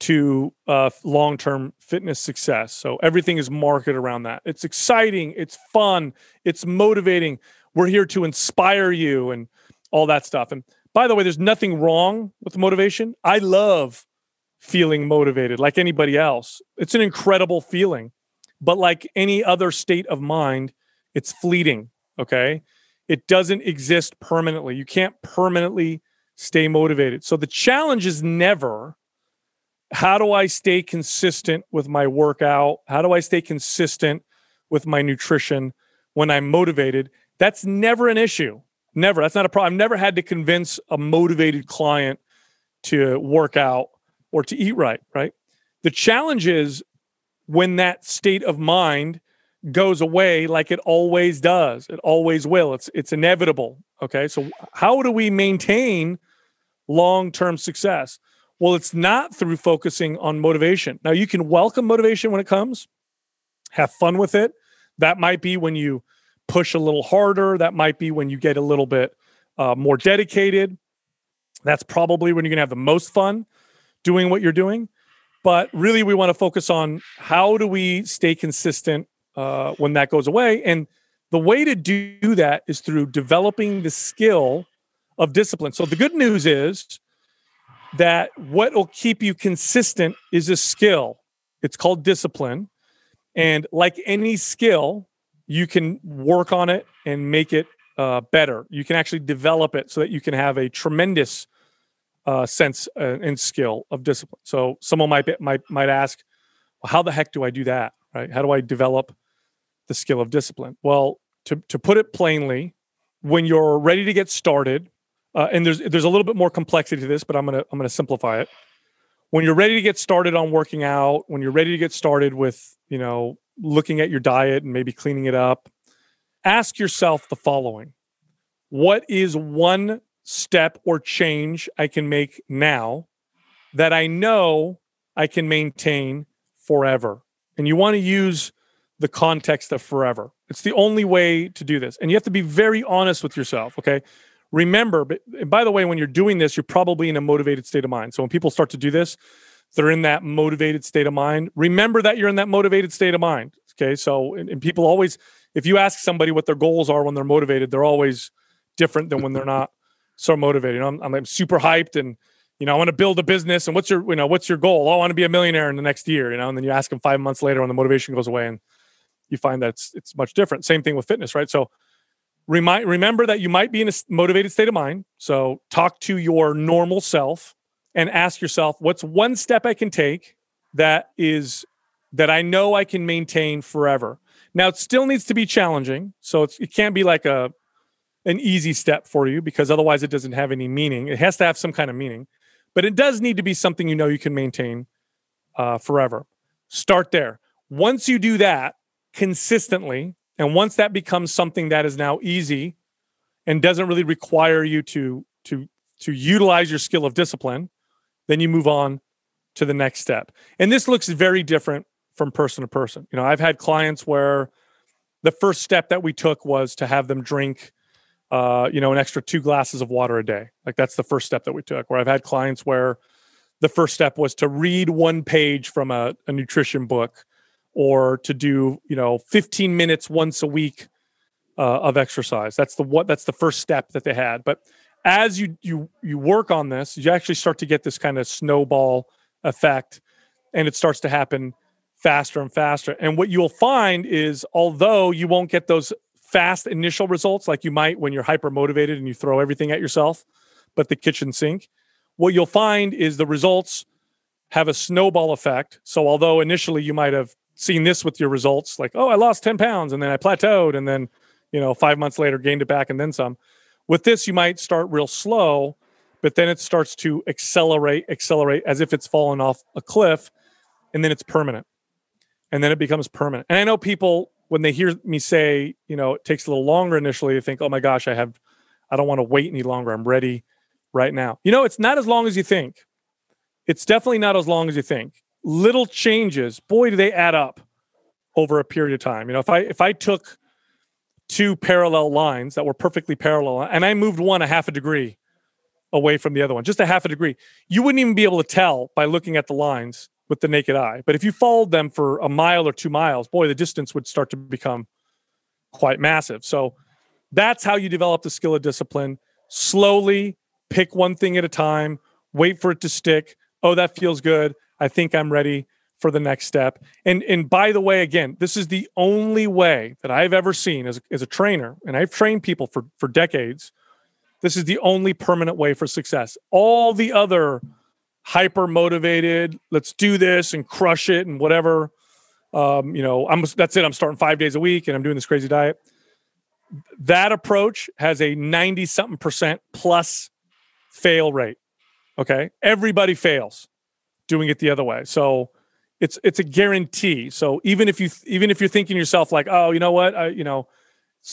to uh, long term fitness success. So everything is marketed around that. It's exciting, it's fun, it's motivating. We're here to inspire you and all that stuff. And by the way, there's nothing wrong with motivation. I love feeling motivated like anybody else. It's an incredible feeling. But like any other state of mind, it's fleeting. Okay. It doesn't exist permanently. You can't permanently stay motivated. So the challenge is never how do I stay consistent with my workout? How do I stay consistent with my nutrition when I'm motivated? That's never an issue. Never. That's not a problem. I've never had to convince a motivated client to work out or to eat right, right? The challenge is when that state of mind goes away like it always does. It always will. It's it's inevitable, okay? So how do we maintain long-term success? Well, it's not through focusing on motivation. Now, you can welcome motivation when it comes, have fun with it. That might be when you push a little harder. That might be when you get a little bit uh, more dedicated. That's probably when you're going to have the most fun doing what you're doing. But really, we want to focus on how do we stay consistent uh, when that goes away. And the way to do that is through developing the skill of discipline. So the good news is that what will keep you consistent is a skill. It's called discipline. And like any skill, you can work on it and make it uh, better. You can actually develop it so that you can have a tremendous uh, sense uh, and skill of discipline. So someone might might might ask, well, "How the heck do I do that? Right? How do I develop the skill of discipline?" Well, to to put it plainly, when you're ready to get started, uh, and there's there's a little bit more complexity to this, but I'm gonna I'm gonna simplify it. When you're ready to get started on working out, when you're ready to get started with you know looking at your diet and maybe cleaning it up, ask yourself the following: What is one step or change I can make now that I know I can maintain forever? And you want to use the context of forever. It's the only way to do this. And you have to be very honest with yourself. Okay remember, but by the way, when you're doing this, you're probably in a motivated state of mind. So when people start to do this, they're in that motivated state of mind. Remember that you're in that motivated state of mind. Okay. So, and, and people always, if you ask somebody what their goals are when they're motivated, they're always different than when they're [LAUGHS] not so motivated. I'm, I'm super hyped and, you know, I want to build a business. And what's your, you know, what's your goal? Oh, I want to be a millionaire in the next year, you know, and then you ask them five months later when the motivation goes away and you find that it's, it's much different. Same thing with fitness, right? So Remind, remember that you might be in a motivated state of mind. So talk to your normal self and ask yourself, what's one step I can take that is that I know I can maintain forever. Now it still needs to be challenging. So it can't be like a an easy step for you because otherwise it doesn't have any meaning. It has to have some kind of meaning, but it does need to be something you know you can maintain uh, forever. Start there. Once you do that consistently, and once that becomes something that is now easy and doesn't really require you to to to utilize your skill of discipline, then you move on to the next step. And this looks very different from person to person. You know, I've had clients where the first step that we took was to have them drink uh, you know, an extra two glasses of water a day. Like that's the first step that we took. Where I've had clients where the first step was to read one page from a, a nutrition book or to do you know 15 minutes once a week uh, of exercise. That's the what that's the first step that they had. But as you you you work on this you actually start to get this kind of snowball effect and it starts to happen faster and faster. And what you'll find is although you won't get those fast initial results like you might when you're hyper motivated and you throw everything at yourself but the kitchen sink what you'll find is the results have a snowball effect. So although initially you might have seen this with your results like oh i lost 10 pounds and then i plateaued and then you know five months later gained it back and then some. With this you might start real slow but then it starts to accelerate accelerate as if it's fallen off a cliff and then it's permanent. And then it becomes permanent. And i know people when they hear me say you know it takes a little longer initially they think oh my gosh i have i don't want to wait any longer. I'm ready right now. You know it's not as long as you think. It's definitely not as long as you think little changes, boy, do they add up over a period of time. You know, if I if I took two parallel lines that were perfectly parallel and I moved one a half a degree away from the other one, just a half a degree, you wouldn't even be able to tell by looking at the lines with the naked eye. But if you followed them for a mile or two miles, boy, the distance would start to become quite massive. So that's how you develop the skill of discipline. Slowly pick one thing at a time, wait for it to stick. Oh, that feels good. I think I'm ready for the next step. And and by the way, again, this is the only way that I've ever seen as as a trainer, and I've trained people for for decades. This is the only permanent way for success. All the other hyper motivated, let's do this and crush it and whatever. Um, you know, I'm that's it. I'm starting five days a week and I'm doing this crazy diet. That approach has a 90 something percent plus fail rate. Okay. Everybody fails doing it the other way. So it's it's a guarantee. So even if you even if you're thinking yourself like, oh, you know what, I you know,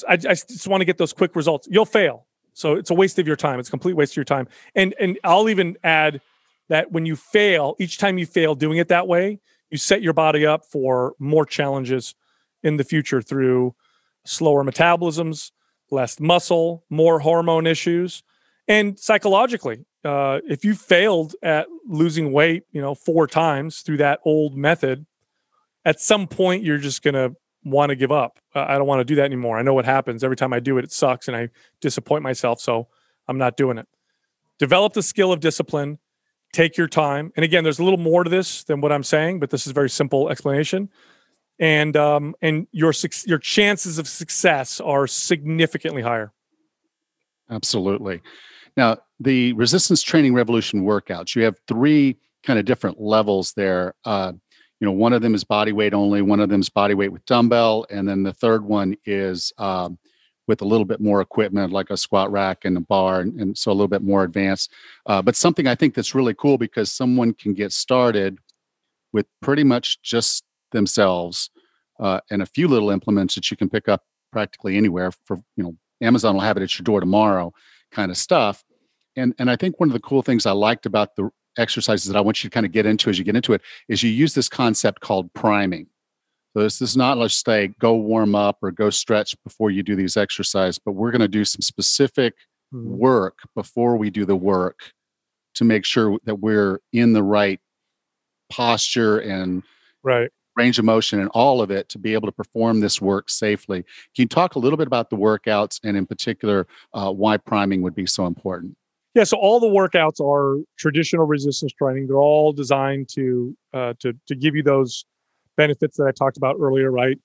I, I just want to get those quick results, you'll fail. So it's a waste of your time. It's a complete waste of your time. And and I'll even add, that when you fail, each time you fail doing it that way, you set your body up for more challenges in the future through slower metabolisms, less muscle, more hormone issues, and psychologically. Uh, if you failed at losing weight, you know, four times through that old method, at some point you're just going to want to give up. Uh, I don't want to do that anymore. I know what happens every time I do it. It sucks and I disappoint myself. So I'm not doing it. Develop the skill of discipline. Take your time. And again, there's a little more to this than what I'm saying, but this is a very simple explanation. And um, and your your chances of success are significantly higher. Absolutely. Now, the resistance training revolution workouts, you have three kind of different levels there. Uh, you know one of them is body weight only one of them is body weight with dumbbell and then the third one is um, with a little bit more equipment like a squat rack and a bar and, and so a little bit more advanced uh, but something i think that's really cool because someone can get started with pretty much just themselves uh, and a few little implements that you can pick up practically anywhere for you know amazon will have it at your door tomorrow kind of stuff and and i think one of the cool things i liked about the exercises that I want you to kind of get into as you get into it is you use this concept called priming. So this is not let's say go warm up or go stretch before you do these exercises, but we're going to do some specific mm-hmm. work before we do the work to make sure that we're in the right posture and right range of motion and all of it to be able to perform this work safely. Can you talk a little bit about the workouts and in particular uh, why priming would be so important? Yeah, so all the workouts are traditional resistance training. They're all designed to uh, to to give you those benefits that I talked about earlier, right?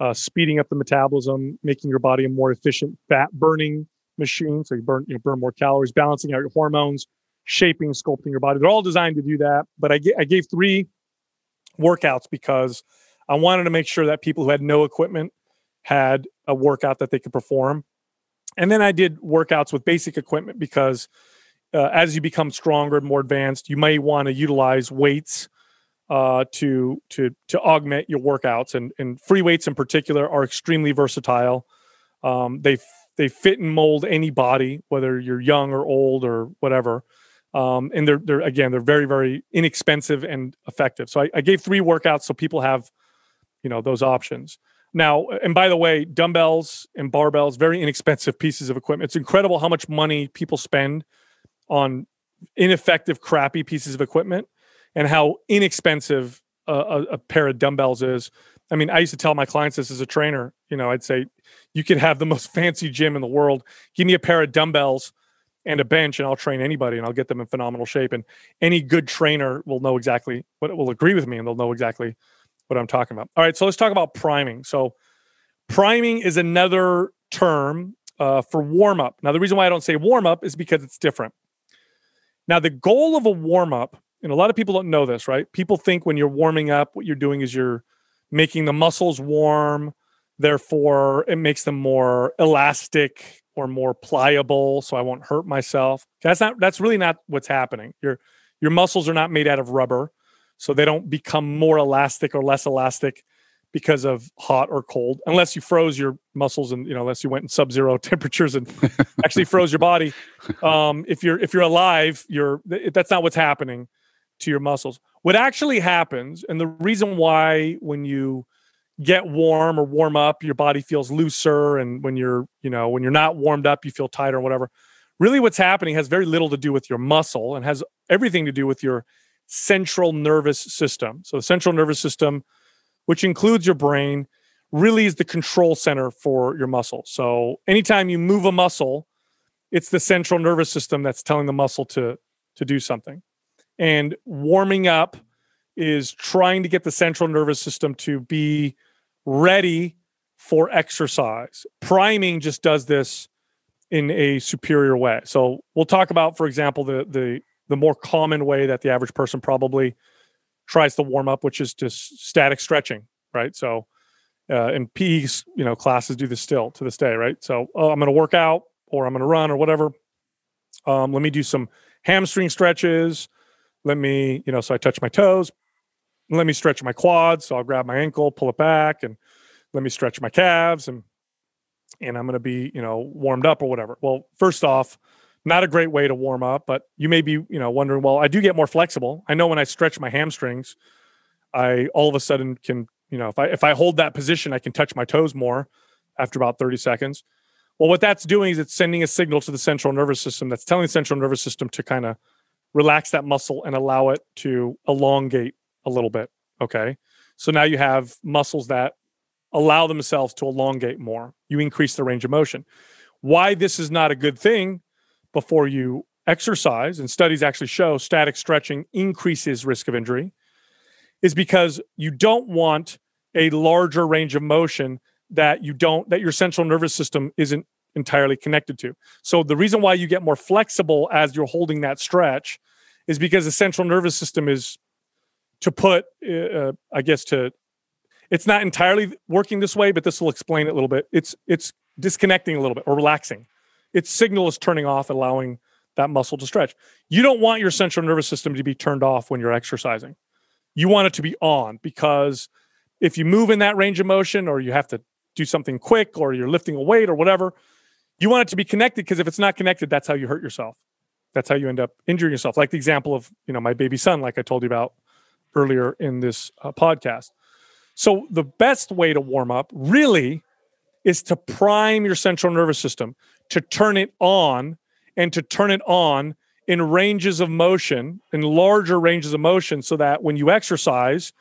Uh, speeding up the metabolism, making your body a more efficient fat burning machine, so you burn you know, burn more calories, balancing out your hormones, shaping, sculpting your body. They're all designed to do that. But I, I gave three workouts because I wanted to make sure that people who had no equipment had a workout that they could perform. And then I did workouts with basic equipment because uh, as you become stronger and more advanced, you may want to utilize weights uh, to to to augment your workouts. And and free weights in particular are extremely versatile. Um, they they fit and mold any body, whether you're young or old or whatever. Um, and they're they're again they're very very inexpensive and effective. So I, I gave three workouts so people have you know those options. Now, and by the way, dumbbells and barbells, very inexpensive pieces of equipment. It's incredible how much money people spend on ineffective, crappy pieces of equipment and how inexpensive a, a, a, pair of dumbbells is. I mean, I used to tell my clients this as a trainer. You know, I'd say, you could have the [LAUGHS] most fancy gym in the world. Give me a pair of dumbbells and a bench, and I'll train anybody and I'll get them in phenomenal shape. And any good trainer will know exactly what will agree with me and they'll know exactly what I'm talking about. All right, so let's talk about priming. So, priming is another term uh, for warm up. Now, the reason why I don't say warm up is because it's different. Now, the goal of a warm up, and a lot of people don't know this, right? People think when you're warming up, what you're doing is you're making the muscles warm. Therefore, it makes them more elastic or more pliable, so I won't hurt myself. That's not. That's really not what's happening. Your your muscles are not made out of rubber, so they don't become more elastic or less elastic because of hot or cold, unless you froze your muscles and you know, unless you went in sub-zero [LAUGHS] temperatures and [LAUGHS] actually froze your body. Um, if you're if you're alive, you're that's not what's happening to your muscles. What actually happens, and the reason why when you get warm or warm up, your body feels looser, and when you're you know when you're not warmed up, you feel tighter or whatever. Really, what's happening has very little to do with your muscle and has everything to do with your central nervous system. So the central nervous system which includes your brain, really is the control center for your muscle. So anytime you move a muscle, it's the central nervous system that's telling the muscle to to do something. And warming up is trying to get the central nervous system to be ready for exercise. Priming just does this in a superior way. So we'll talk about, for example, the the the more common way that the average person probably tries to warm up, which is just static stretching, right? So, uh, and PE, you know, classes do this still to this day, right? So, oh, I'm going to work out or I'm going to run or whatever. Um, let me do some hamstring stretches. Let me, you know, so I touch my toes. Let me stretch my quads. So I'll grab my ankle, pull it back, and let me stretch my calves, and and I'm going to be, you know, warmed up or whatever. Well, first off, not a great way to warm up, but you may be, you know, wondering, well, I do get more flexible. I know when I stretch my hamstrings, I all of a sudden can, you know, if I if I hold that position, I can touch my toes more after about 30 seconds. Well, what that's doing is it's sending a signal to the central nervous system that's telling the central nervous system to kind of relax that muscle and allow it to elongate a little bit. Okay. So now you have muscles that allow themselves to elongate more. You increase the range of motion. Why this is not a good thing before you exercise, and studies actually show static stretching increases risk of injury, is because you don't want a larger range of motion that you don't that your central nervous system isn't entirely connected to. So the reason why you get more flexible as you're holding that stretch is because the central nervous system is to put uh, uh, I guess to it's not entirely working this way, but this will explain it a little bit. It's it's disconnecting a little bit or relaxing. Its signal is turning off, allowing that muscle to stretch. You don't want your central nervous system to be turned off when you're exercising. You want it to be on because if you move in that range of motion or you have to do something quick or you're lifting a weight or whatever, you want it to be connected because if it's not connected, that's how you hurt yourself. That's how you end up injuring yourself. Like the example of, you know, my baby son, like I told you about earlier in this uh, podcast. So the best way to warm up really is to prime your central nervous system, to turn it on and to turn it on in ranges of motion, in larger ranges of motion, so that when you exercise,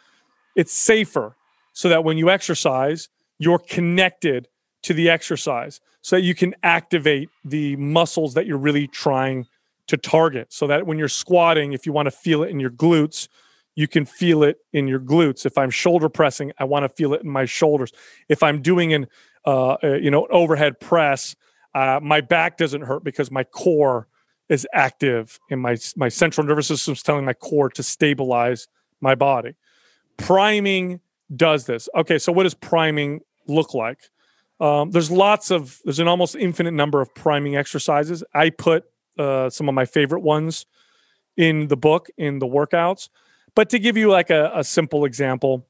it's safer. So that when you exercise, you're connected to the exercise so that you can activate the muscles that you're really trying to target. So that when you're squatting, if you want to feel it in your glutes, you can feel it in your glutes. If I'm shoulder pressing, I want to feel it in my shoulders. If I'm doing an uh, uh, you know overhead press, uh, my back doesn't hurt because my core is active and my my central nervous system is telling my core to stabilize my body. Priming does this. Okay, so what does priming look like? Um, there's lots of there's an almost infinite number of priming exercises. I put uh, some of my favorite ones in the book in the workouts. But to give you like a, a simple example,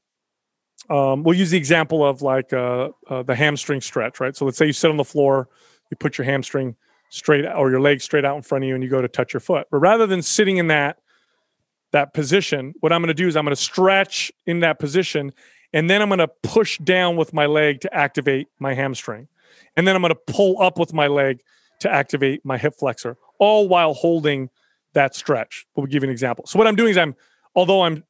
um, we'll use the example of like uh, uh, the hamstring stretch, right? So let's say you sit on the floor, you put your hamstring straight or your leg straight out in front of you, and you go to touch your foot. But rather than sitting in that that position, what I'm going to do is I'm going to stretch in that position, and then I'm going to push down with my leg to activate my hamstring, and then I'm going to pull up with my leg to activate my hip flexor, all while holding that stretch. We'll give you an example. So what I'm doing is I'm although I'm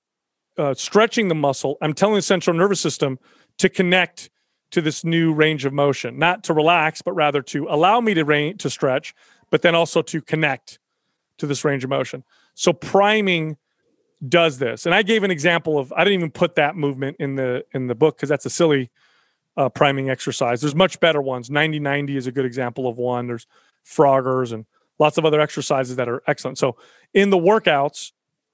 uh, stretching the muscle, I'm telling the central nervous system to connect to this new range of motion, not to relax, but rather to allow me to rain, to stretch, but then also to connect to this range of motion. So priming does this, and I gave an example of I didn't even put that movement in the in the book because that's a silly uh, priming exercise. There's much better ones. 90 90 is a good example of one. There's Froggers and lots of other exercises that are excellent. So in the workouts,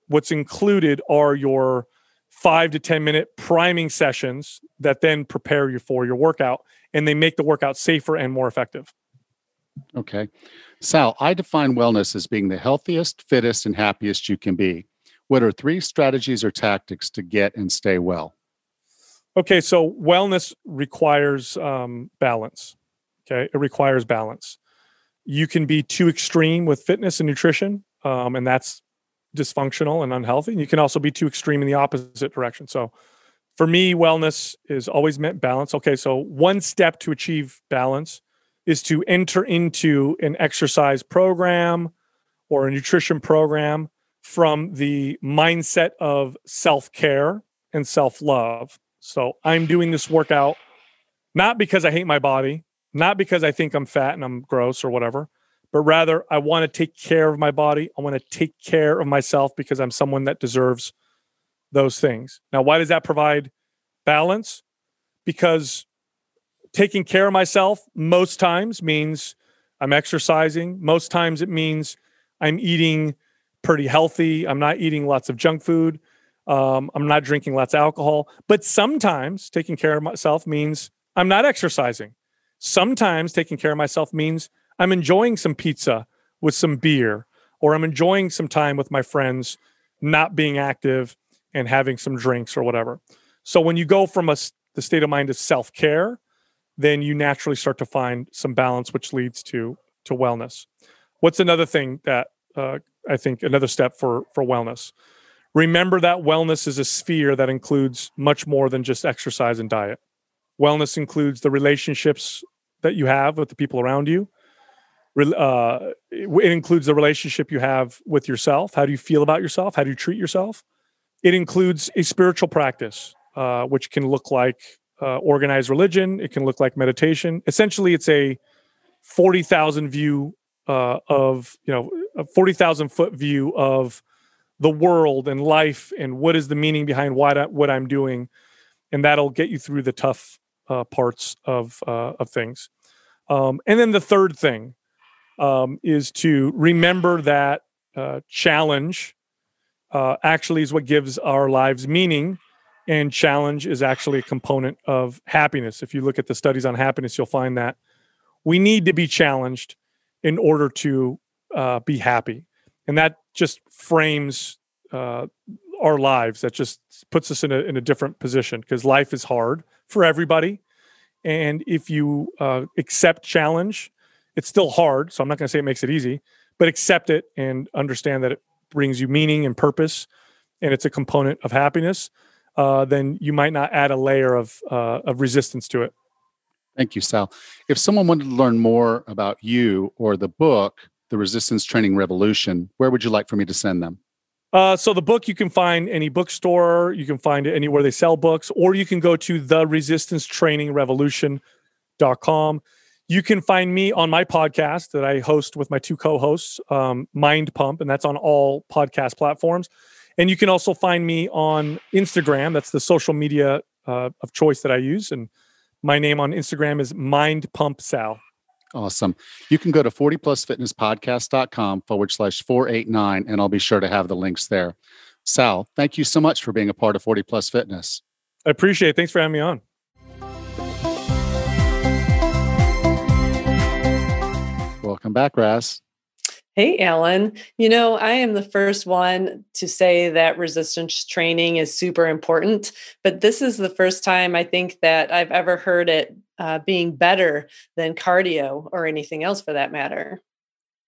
what's included are your five to 10 minute priming sessions that then prepare you for your workout and they make the workout safer and more effective. Okay. Sal, I define wellness as being the healthiest, fittest, and happiest you can be. What are three strategies or tactics to get and stay well? Okay, so wellness requires um, balance. Okay, it requires balance. You can be too extreme with fitness and nutrition, um, and that's dysfunctional and unhealthy. And you can also be too extreme in the opposite direction. So for me, wellness is always meant balance. Okay, so one step to achieve balance is to enter into an exercise program or a nutrition program from the mindset of self care and self love. So I'm doing this workout not because I hate my body, not because I think I'm fat and I'm gross or whatever, but rather I want to take care of my body. I want to take care of myself because I'm someone that deserves those things. Now, why does that provide balance? Because taking care of myself most times means I'm exercising. Most times it means I'm eating pretty healthy. I'm not eating lots of junk food. Um, I'm not drinking lots of alcohol. But sometimes taking care of myself means I'm not exercising. Sometimes taking care of myself means I'm enjoying some pizza with some beer, or I'm enjoying some time with my friends, not being active and having some drinks or whatever. So when you go from a, the state of mind of self care, then you naturally start to find some balance, which leads to to wellness. What's another thing that uh, I think another step for for wellness? Remember that wellness is a sphere that includes much more than just exercise and diet. Wellness includes the relationships that you have with the people around you. Uh, it includes the relationship you have with yourself. How do you feel about yourself? How do you treat yourself? It includes a spiritual practice, uh, which can look like uh, organized religion. It can look like meditation. Essentially, it's a forty thousand view uh, of you know a forty thousand foot view of the world and life and what is the meaning behind I, what I'm doing, and that'll get you through the tough uh, parts of uh, of things. Um, and then the third thing um, is to remember that uh, challenge uh, actually is what gives our lives meaning. And challenge is actually a component of happiness. If you look at the studies on happiness, you'll find that we need to be challenged in order to uh, be happy. And that just frames uh, our lives. That just puts us in a, in a different position because life is hard for everybody. And if you uh, accept challenge, it's still hard. So I'm not going to say it makes it easy, but accept it and understand that it brings you meaning and purpose, and it's a component of happiness. Uh, then you might not add a layer of uh, of resistance to it. Thank you, Sal. If someone wanted to learn more about you or the book, The Resistance Training Revolution, where would you like for me to send them? Uh, so the book you can find any bookstore, you can find it anywhere they sell books, or you can go to the resistance training revolution.com. You can find me on my podcast that I host with my two co-hosts, um, Mind Pump, and that's on all podcast platforms. And you can also find me on Instagram. That's the social media uh, of choice that I use. And my name on Instagram is Mind Pump Sal. Awesome. You can go to 40plusfitnesspodcast.com forward slash 489, and I'll be sure to have the links there. Sal, thank you so much for being a part of 40 Plus Fitness. I appreciate it. Thanks for having me on. Welcome back, Raz. Hey, Allan. You know, I am the first one to say that resistance training is super important, but this is the first time I think that I've ever heard it uh, being better than cardio or anything else for that matter.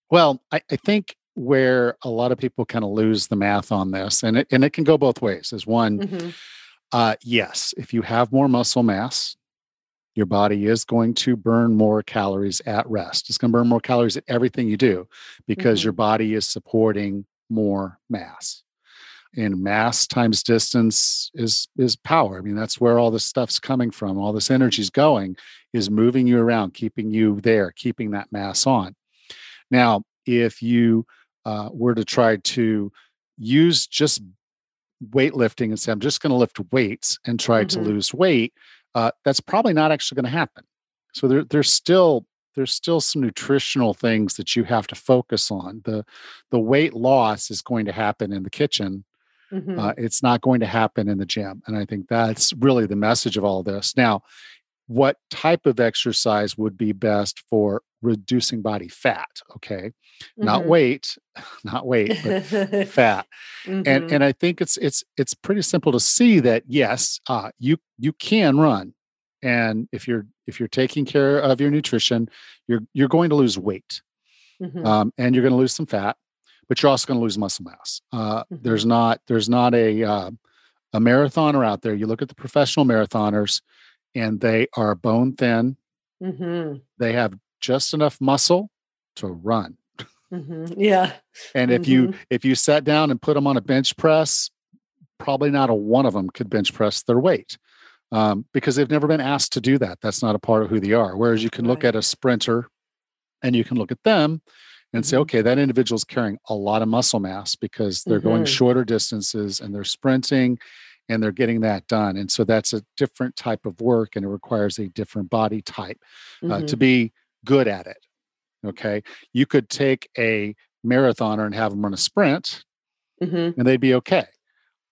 Well, I, I think where a lot of people kind of lose the math on this, and it, and it can go both ways, is one, mm-hmm. uh, yes, if you have more muscle mass, your body is going to burn more calories at rest. It's going to burn more calories at everything you do because mm-hmm. your body is supporting more mass. And mass times distance is is power. I mean, that's where all this stuff's coming from. All this energy's going is moving you around, keeping you there, keeping that mass on. Now, if you uh, were to try to use just weightlifting and say, I'm just going to lift weights and try mm-hmm. to lose weight, uh, that's probably not actually going to happen. So there, there's still there's still some nutritional things that you have to focus on. the The weight loss is going to happen in the kitchen. Mm-hmm. Uh, it's not going to happen in the gym, and I think that's really the message of all this. Now, what type of exercise would be best for reducing body fat okay mm-hmm. not weight [LAUGHS] not weight but [LAUGHS] fat mm-hmm. and and i think it's it's it's pretty simple to see that yes uh you you can run and if you're if you're taking care of your nutrition you're you're going to lose weight mm-hmm. um, and you're going to lose some fat but you're also going to lose muscle mass uh, there's mm-hmm. not there's not a uh, a marathoner out there you look at the professional marathoners and they are bone thin. Mm-hmm. They have just enough muscle to run. Mm-hmm. Yeah. and if mm-hmm. you if you sat down and put them on a bench press, probably not a one of them could bench press their weight um, because they've never been asked to do that. That's not a part of who they are. Whereas you can right. look at a sprinter and you can look at them and say, mm-hmm. okay, that individual's carrying a lot of muscle mass because they're going mm-hmm. shorter distances and they're sprinting and they're getting that done. And so that's a different type of work and it requires a different body type uh, mm-hmm. to be good at it. Okay. You could take a marathoner and have them run a sprint mm-hmm. and they'd be okay.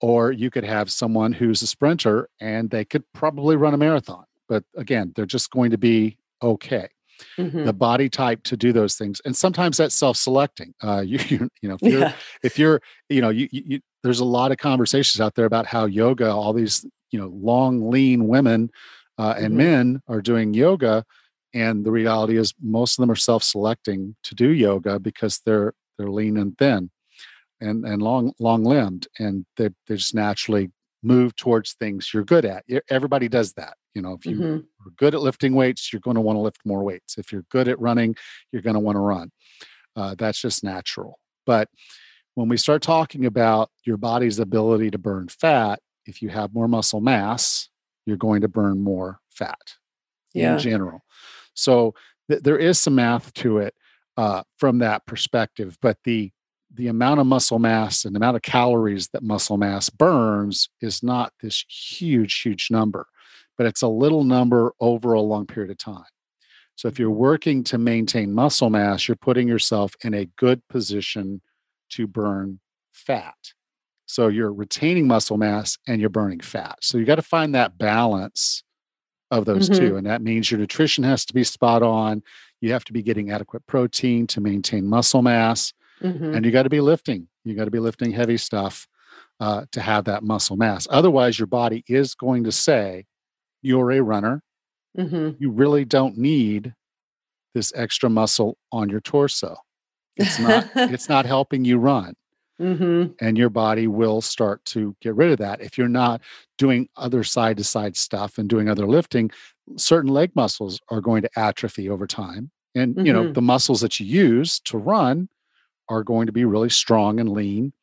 Or you could have someone who's a sprinter and they could probably run a marathon. But again, they're just going to be okay. Mm-hmm. the body type to do those things and sometimes that's self-selecting uh you [LAUGHS] you, you know if you're yeah. if you're you know you, you there's a lot of conversations out there about how yoga all these you know long lean women uh, and mm-hmm. men are doing yoga and the reality is most of them are self-selecting to do yoga because they're they're lean and thin and and long long limbed and they they just naturally move towards things you're good at everybody does that you know if you Mhm. are good at lifting weights you're going to want to lift more weights if you're good at running you're going to want to run uh, that's just natural but when we start talking about your body's ability to burn fat if you have more muscle mass you're going to burn more fat Yeah. in general. So th- there is some math to it uh, from that perspective, but the the amount of muscle mass and the amount of calories that muscle mass burns is not this huge, huge number, but it's a little number over a long period of time. So if you're working to maintain muscle mass, you're putting yourself in a good position to burn fat. So you're retaining muscle mass and you're burning fat. So you got to find that balance of those Mhm. two. And that means your nutrition has to be spot on. You have to be getting adequate protein to maintain muscle mass. Mhm. And you got to be lifting. You got to be lifting heavy stuff uh, to have that muscle mass. Otherwise, your body is going to say, you're a runner. Mhm. You really don't need this extra muscle on your torso. It's not, [LAUGHS] it's not helping you run Mhm. and your body will start to get rid of that if you're not doing other side to side stuff and doing other lifting certain leg muscles are going to atrophy over time and you know Mhm. the muscles that you use to run are going to be really strong and lean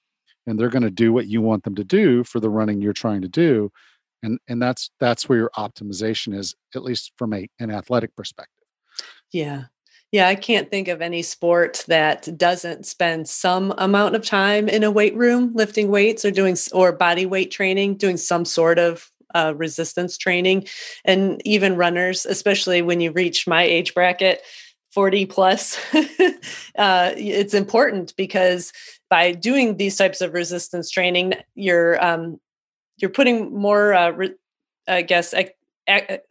and they're going to do what you want them to do for the running you're trying to do and and that's that's where your optimization is at least from a an athletic perspective Yeah. Yeah, I can't think of any sport that doesn't spend some amount of time in a weight room lifting weights or doing or body weight training, doing some sort of uh, resistance training. And even runners, especially when you reach my age bracket, 40 plus, [LAUGHS] uh, it's important because by doing these types of resistance training, you're um, you're putting more, uh, re- I guess,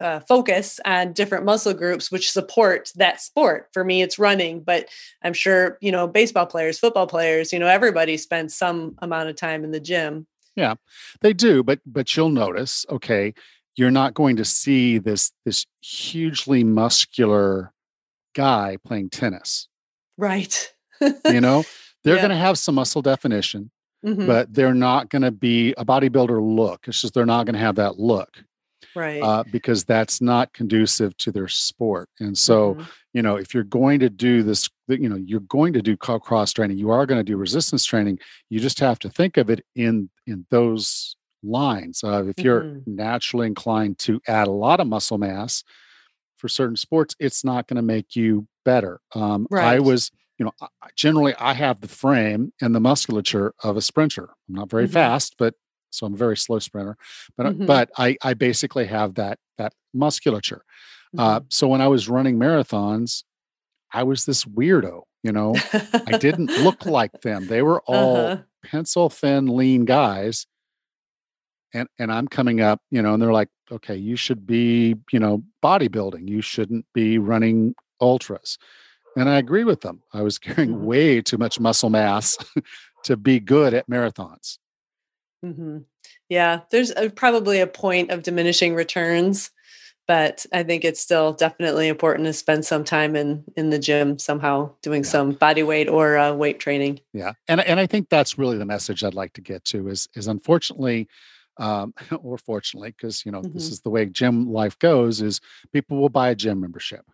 uh, focus on different muscle groups which support that sport. For me, it's running, but I'm sure you know baseball players, football players, you know everybody spends some amount of time in the gym. Yeah they do, but but you'll notice, okay, you're not going to see this this hugely muscular guy playing tennis. Right. You know, [LAUGHS] they're Yeah. going to have some muscle definition, Mhm. but they're not going to be a bodybuilder look. It's just they're not going to have that look right. uh, because that's not conducive to their sport. And so, Mhm. you know, if you're going to do this, you know, you're going to do cross training, you are going to do resistance training. You just have to think of it in in those lines. Uh, if you're Mhm. naturally inclined to add a lot of muscle mass for certain sports, it's not going to make you better. Um, I was, you know, generally I have the frame and the musculature of a sprinter. I'm not very Mhm. fast, but so I'm a very slow sprinter. But uh, Mhm. but I I basically have that that musculature. Uh, Mhm. so when I was running marathons, I was this weirdo. You know, I didn't look [LAUGHS] like them. They were all Uh-huh. pencil thin, lean guys. And and I'm coming up, you know, and they're like, okay, you should be, you know, bodybuilding. You shouldn't be running ultras. And I agree with them. I was carrying Mhm. way too much muscle mass [LAUGHS] to be good at marathons. Hmm Yeah, there's a, probably a point of diminishing returns, but I think it's still definitely important to spend some time in in the gym somehow doing Yeah. some body weight or uh, weight training. Yeah, and and I think that's really the message I'd like to get to is is unfortunately, um, [LAUGHS] or fortunately, because you know this Mhm. is the way gym life goes. Is people will buy a gym membership,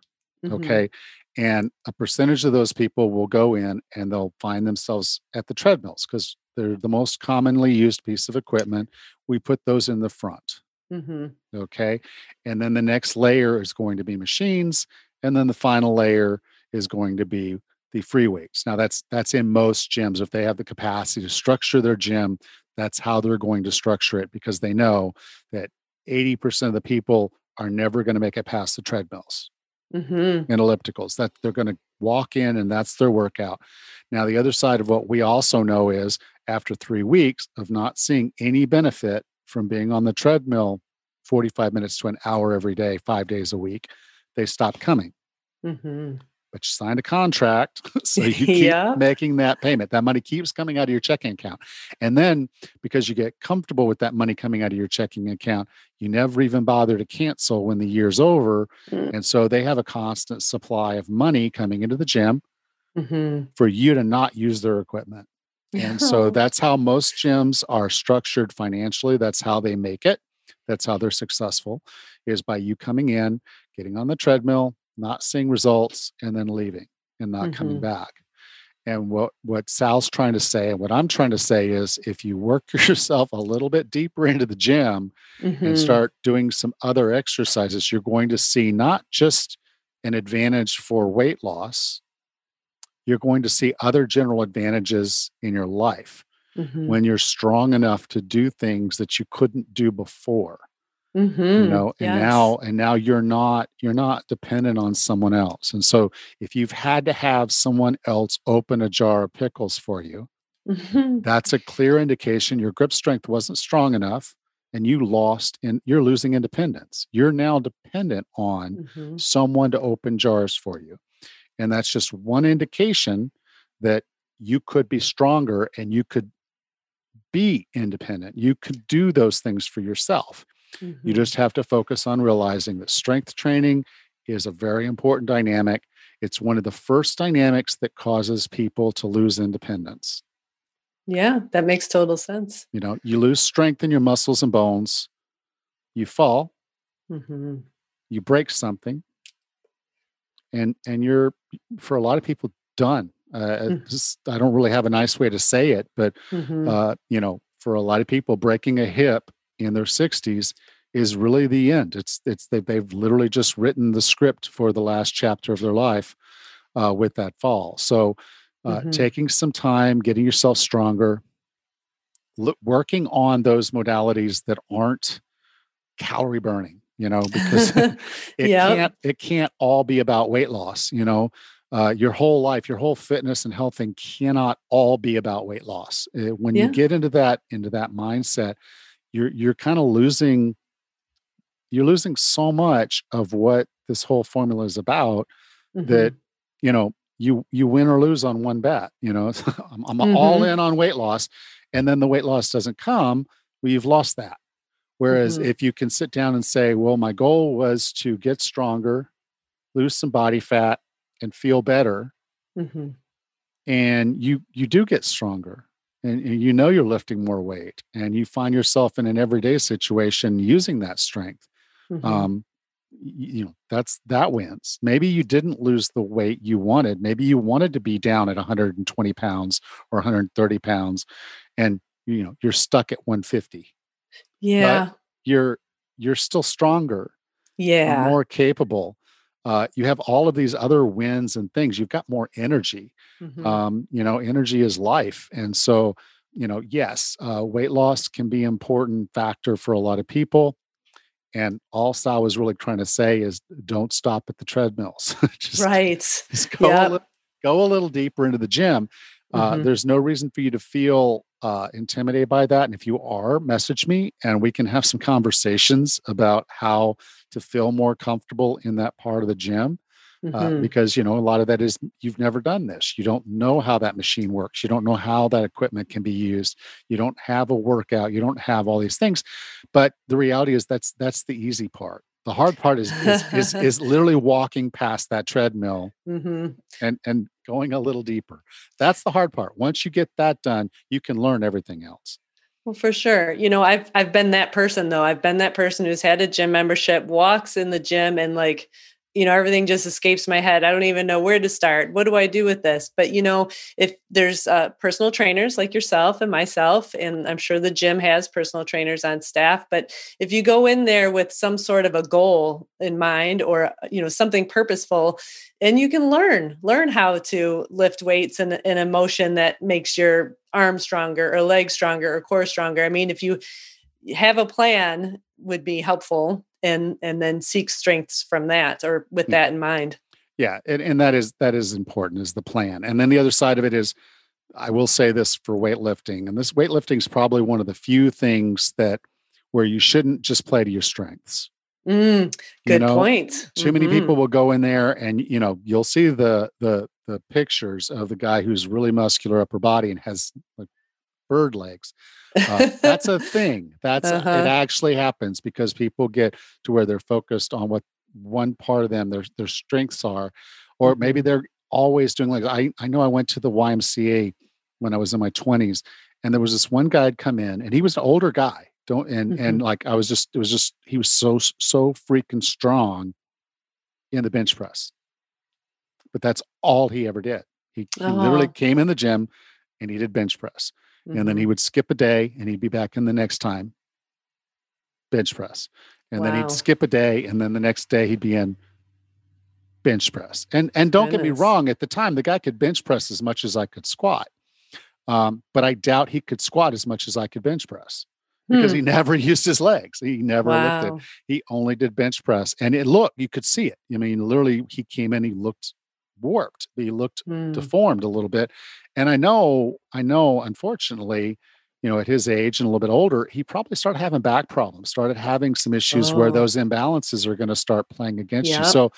Mhm. okay, and a percentage of those people will go in and they'll find themselves at the treadmills because they're the most commonly used piece of equipment. We put those in the front, Mhm. okay, and then the next layer is going to be machines, and then the final layer is going to be the free weights. Now that's that's in most gyms. If they have the capacity to structure their gym, that's how they're going to structure it because they know that 80% of the people are never going to make it past the treadmills Mhm. and ellipticals. That they're going to walk in and that's their workout. Now the other side of what we also know is after 3 weeks of not seeing any benefit from being on the treadmill 45 minutes to an hour every day, 5 days a week, they stop coming. Mhm. But you signed a contract. [LAUGHS] so you [LAUGHS] keep Yeah. making that payment. That money keeps coming out of your checking account. And then because you get comfortable with that money coming out of your checking account, you never even bother to cancel when the year's over. Mm. And so they have a constant supply of money coming into the gym Mhm. for you to not use their equipment. And so [LAUGHS] that's how most gyms are structured financially. That's how they make it. That's how they're successful is by you coming in, getting on the treadmill, not seeing results, and then leaving and not coming Mhm. back. And what, what Sal's trying to say, and what I'm trying to say is if you work [LAUGHS] yourself a little bit deeper into the gym and Mhm. start doing some other exercises, you're going to see not just an advantage for weight loss, you're going to see other general advantages in your life Mhm. when you're strong enough to do things that you couldn't do before you Mhm. You know and Yes. now and now you're not you're not dependent on someone else and so if you've had to have someone else open a jar of pickles for you Mhm. that's a clear indication your grip strength wasn't strong enough and you lost and you're losing independence you're now dependent on Mhm. someone to open jars for you. And that's just one indication that you could be stronger and you could be independent. You could do those things for yourself. You Mhm. just have to focus on realizing that strength training is a very important dynamic. It's one of the first dynamics that causes people to lose independence. Yeah, that makes total sense. You know, you lose strength in your muscles and bones, you fall, Mhm. you break something, and and you're for a lot of people done. Uh, Mm. just, I don't really have a nice way to say it, but Mhm. uh, you know, for a lot of people, breaking a hip in their 60s is really the end. It's it's they, they've literally just written the script for the last chapter of their life uh, with that fall. So, uh, Mhm. taking some time, getting yourself stronger, look, working on those modalities that aren't calorie burning. You know, because [LAUGHS] [LAUGHS] it Yep. can't it can't all be about weight loss. You know, uh, your whole life, your whole fitness and health thing cannot all be about weight loss. Uh, when Yeah. you get into that into that mindset, you're you're kind of losing you're losing so much of what this whole formula is about that Mhm. you know you you win or lose on one bet. You know, [LAUGHS] I'm, I'm all Mhm. in on weight loss, and then the weight loss doesn't come. Well, you've lost that. Whereas Mhm. if you can sit down and say, well, my goal was to get stronger, lose some body fat, and feel better, Mhm. and you you do get stronger, and, and you know you're lifting more weight, and you find yourself in an everyday situation using that strength. Mhm. Um, you know that's that wins. Maybe you didn't lose the weight you wanted. Maybe you wanted to be down at 120 pounds or 130 pounds, and you know you're stuck at 150 yeah. you're you're still stronger Yeah. more capable uh, you have all of these other wins and things you've got more energy Mhm. um, you know energy is life and so you know yes uh, weight loss can be an important factor for a lot of people and all Sal was really trying to say is don't stop at the treadmills [LAUGHS] just, right. just go, a little, go a little deeper into the gym uh, Mhm. there's no reason for you to feel uh, intimidated by that. And if you are, message me and we can have some conversations about how to feel more comfortable in that part of the gym. Uh, Mhm. because, you know, a lot of that is you've never done this. You don't know how that machine works. You don't know how that equipment can be used. You don't have a workout. You don't have all these things. But the reality is that's that's the easy part. The hard part is is, is, [LAUGHS] is literally walking past that treadmill Mhm. and and going a little deeper. That's the hard part. Once you get that done, you can learn everything else. Well, for sure. You know, I've I've been that person though. I've been that person who's had a gym membership, walks in the gym and like, you know, everything just escapes my head. I don't even know where to start. What do I do with this? But you know, if there's uh, personal trainers like yourself and myself, and I'm sure the gym has personal trainers on staff, but if you go in there with some sort of a goal in mind or you know something purposeful, and you can learn learn how to lift weights in, in a motion that makes your arm stronger or leg stronger or core stronger i mean if you have a plan would be helpful and and then seek strengths from that or with that in mind Yeah, and, and that is that is important is the plan. And then the other side of it is I will say this for weightlifting, and this weightlifting is probably one of the few things that where you shouldn't just play to your strengths. Mm, good you know, point. Too mm-hmm. many people will go in there and you know, you'll see the the the pictures of the guy who's really muscular upper body and has like bird legs. Uh, that's a [LAUGHS] thing. That's uh-huh. it actually happens because people get to where they're focused on what one part of them their their strengths are, or maybe mm-hmm. they're always doing like I I know I went to the YMCA when I was in my twenties, and there was this one guy had come in, and he was an older guy. Don't and mm-hmm. and like I was just it was just he was so so freaking strong in the bench press, but that's all he ever did. He, he literally came in the gym and he did bench press mm-hmm. and then he mm-hmm. would skip a day and he'd be back in the next time bench press and wow. then he'd skip a day and then the next day he'd be in bench press and and don't Goodness. get me wrong at the time the guy could bench press as much as i could squat um, but i doubt he could squat as much as i could bench press because hmm. he never [LAUGHS] used his legs he never wow. lifted he only did bench press and it looked you could see it i mean literally he came in he looked warped he looked mm. deformed a little bit and i know i know unfortunately you know at his age and a little bit older he probably started having back problems started having some issues oh. where those imbalances are going to start playing against yep. you so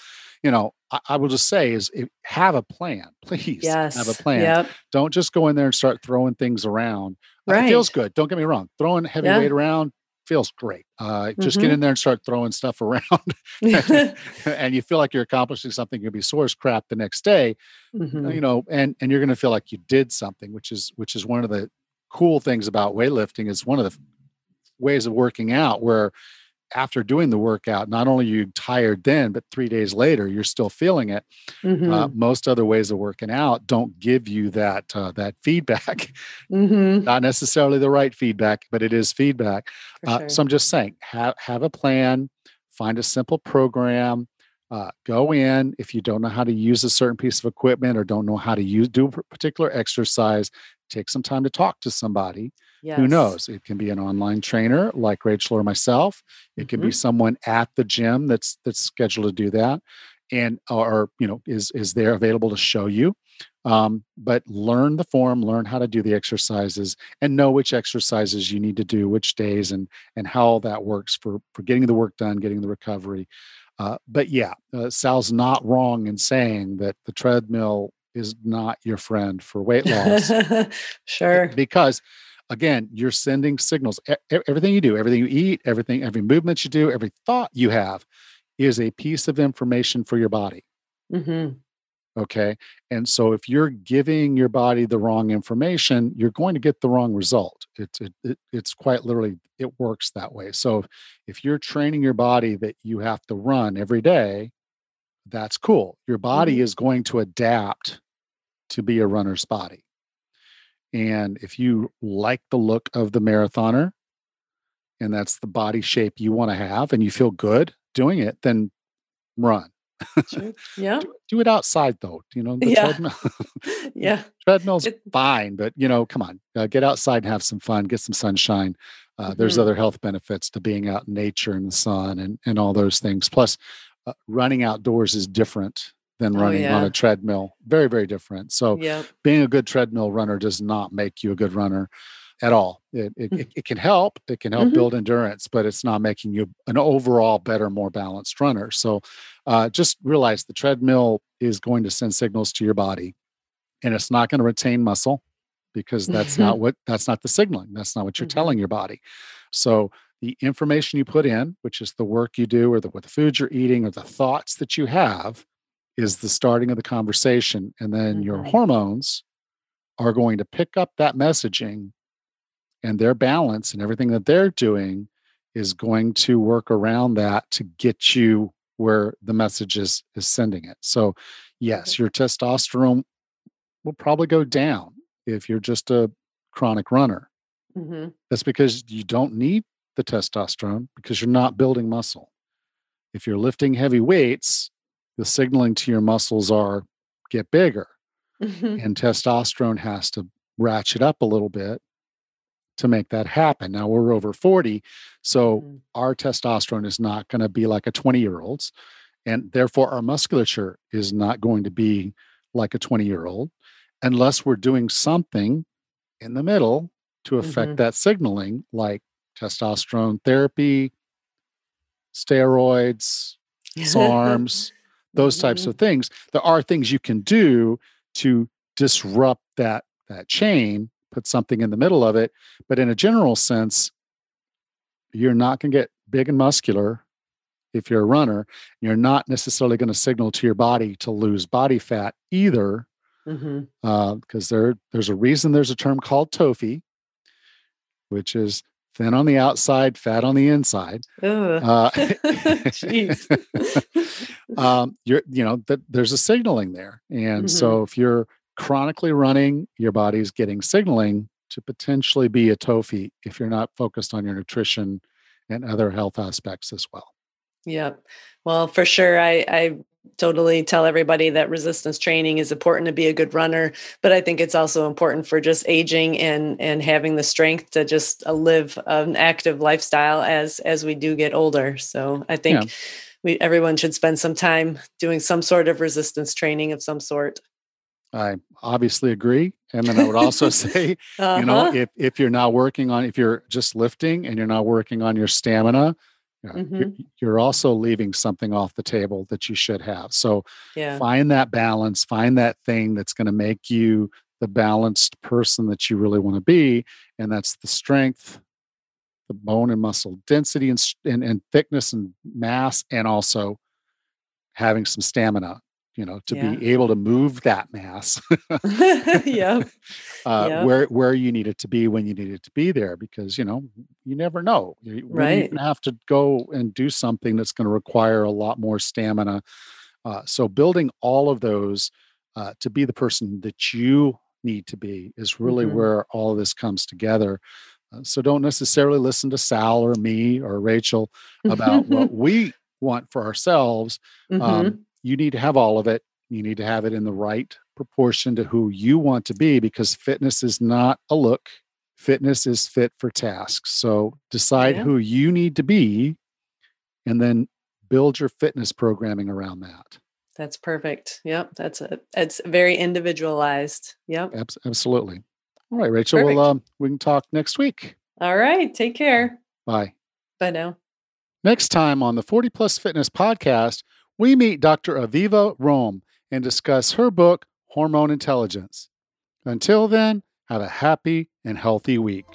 you know I, I, will just say is if, have a plan [LAUGHS] please yes. have a plan yep. don't just go in there and start throwing things around right. it feels good don't get me wrong throwing heavy yeah. weight around feels great. Uh, just mm-hmm. get in there and start throwing stuff [LAUGHS] around, [LAUGHS] and you feel like you're accomplishing something. You'll be sore as crap the next day, mm-hmm. you know, and and you're going to feel like you did something, which is which is one of the cool things about weightlifting. Is one of the ways of working out where after doing the workout, not only you tired then, but three days later you're still feeling it. Uh, mm-hmm. Uh, most other ways of working out don't give you that uh, that feedback. Mm-hmm. Not necessarily the right feedback, but it is feedback. Uh, sure. So I'm just saying, have have a plan, find a simple program. Uh, go in if you don't know how to use a certain piece of equipment or don't know how to use do a particular exercise take some time to talk to somebody Yes. Who knows? It can be an online trainer like Rachel or myself. It can mm-hmm. be someone at the gym that's that's scheduled to do that, and or you know is is there available to show you. Um, but learn the form, learn how to do the exercises, and know which exercises you need to do, which days, and and how that works for for getting the work done, getting the recovery. Uh, but yeah, uh, Sal's not wrong in saying that the treadmill is not your friend for weight loss. [LAUGHS] sure. Because again, you're sending signals. E- everything you do, everything you eat, everything, every movement you do, every thought you have is a piece of information for your body. Mm-hmm. Okay. And so if you're giving your body the wrong information, you're going to get the wrong result. It's, it, it, it's quite literally, it works that way. So if you're training your body that you have to run every day, that's cool. Your body mm-hmm. is going to adapt to be a runner's body. And if you like the look of the marathoner and that's the body shape you want to have and you feel good doing it, then run. Sure. [LAUGHS] Yeah. do, do, it outside though. You know, yeah. treadmill. [LAUGHS] [LAUGHS] yeah. Treadmill's it, fine, but you know, come on, uh, get outside and have some fun, get some sunshine. Uh, mm-hmm. There's other health benefits to being out in nature and the sun and, and all those things. Plus, uh, running outdoors is different than oh, running oh, yeah. on a treadmill. Very, very different. So yep. being a good treadmill runner does not make you a good runner at all. It, it, mm. it can help. It can help mm-hmm. build endurance, but it's not making you an overall better, more balanced runner. So uh, just realize the treadmill is going to send signals to your body and it's not going to retain muscle because that's not [LAUGHS] what that's not the signaling. That's not what you're mm-hmm. telling your body. So the information you put in, which is the work you do or the, what the foods you're eating or the thoughts that you have, is the starting of the conversation. And then mm-hmm. your hormones are going to pick up that messaging and their balance and everything that they're doing is going to work around that to get you where the message is, is sending it. So, yes, your testosterone will probably go down if you're just a chronic runner. Mm-hmm. That's because you don't need the testosterone because you're not building muscle. If you're lifting heavy weights, the signaling to your muscles are get bigger. Mm-hmm. And testosterone has to ratchet up a little bit to make that happen. Now we're over 40, so mm-hmm. our testosterone is not going to be like a 20 year old's. And therefore, our musculature is not going to be like a 20 year old unless we're doing something in the middle to affect mm-hmm. that signaling, like testosterone therapy, steroids, [LAUGHS] SARMs, those types Mhm. of things. There are things you can do to disrupt that that chain, put something in the middle of it. But in a general sense, you're not going to get big and muscular if you're a runner. You're not necessarily going to signal to your body to lose body fat either, because there there's a reason there's a term called TOFI, which is thin on the outside, fat on the inside. Uh, [LAUGHS] Jeez. [LAUGHS] um, you're, you know, that there's a signaling there, and Mhm. so if you're chronically running, your body's getting signaling to potentially be a TOFI if you're not focused on your nutrition and other health aspects as well. Yep. Well, for sure, I, I totally tell everybody that resistance training is important to be a good runner, but I think it's also important for just aging and and having the strength to just uh, live an active lifestyle as as we do get older. So I think Yeah. we everyone should spend some time doing some sort of resistance training of some sort. I obviously agree, and then I would also [LAUGHS] say, you know, Uh-huh. if if you're not working on, if you're just lifting and you're not working on your stamina. You know, you're- Mhm. You're also leaving something off the table that you should have. So yeah. find that balance find that thing that's going to make you the balanced person that you really want to be and that's the strength the bone and muscle density and, and, and thickness and mass and also having some stamina you know to Yeah. be able to move that mass [LAUGHS] yeah. [LAUGHS] uh, where where you need it to be when you need it to be there because you know you never know You- Right. gonna have to go and do something that's going to require a lot more stamina uh, so building all of those uh, to be the person that you need to be is really Mhm. where all of this comes together uh, so don't necessarily listen to sal or me or rachel about what [LAUGHS] we want for ourselves Mhm. um, you need to have all of it. You need to have it in the right proportion to who you want to be because fitness is not a look. Fitness is fit for tasks. So decide Yeah. who you need to be and then build your fitness programming around that. That's perfect. Yep. That's a it's very individualized. Yep. Abs- absolutely. All right, Rachel. Well, um, we can talk next week. All right. Take care. Bye. Bye now. Next time on the 40 Plus Fitness podcast, we meet Dr. Aviva Romm and discuss her book, Hormone Intelligence. Until then, have a happy and healthy week.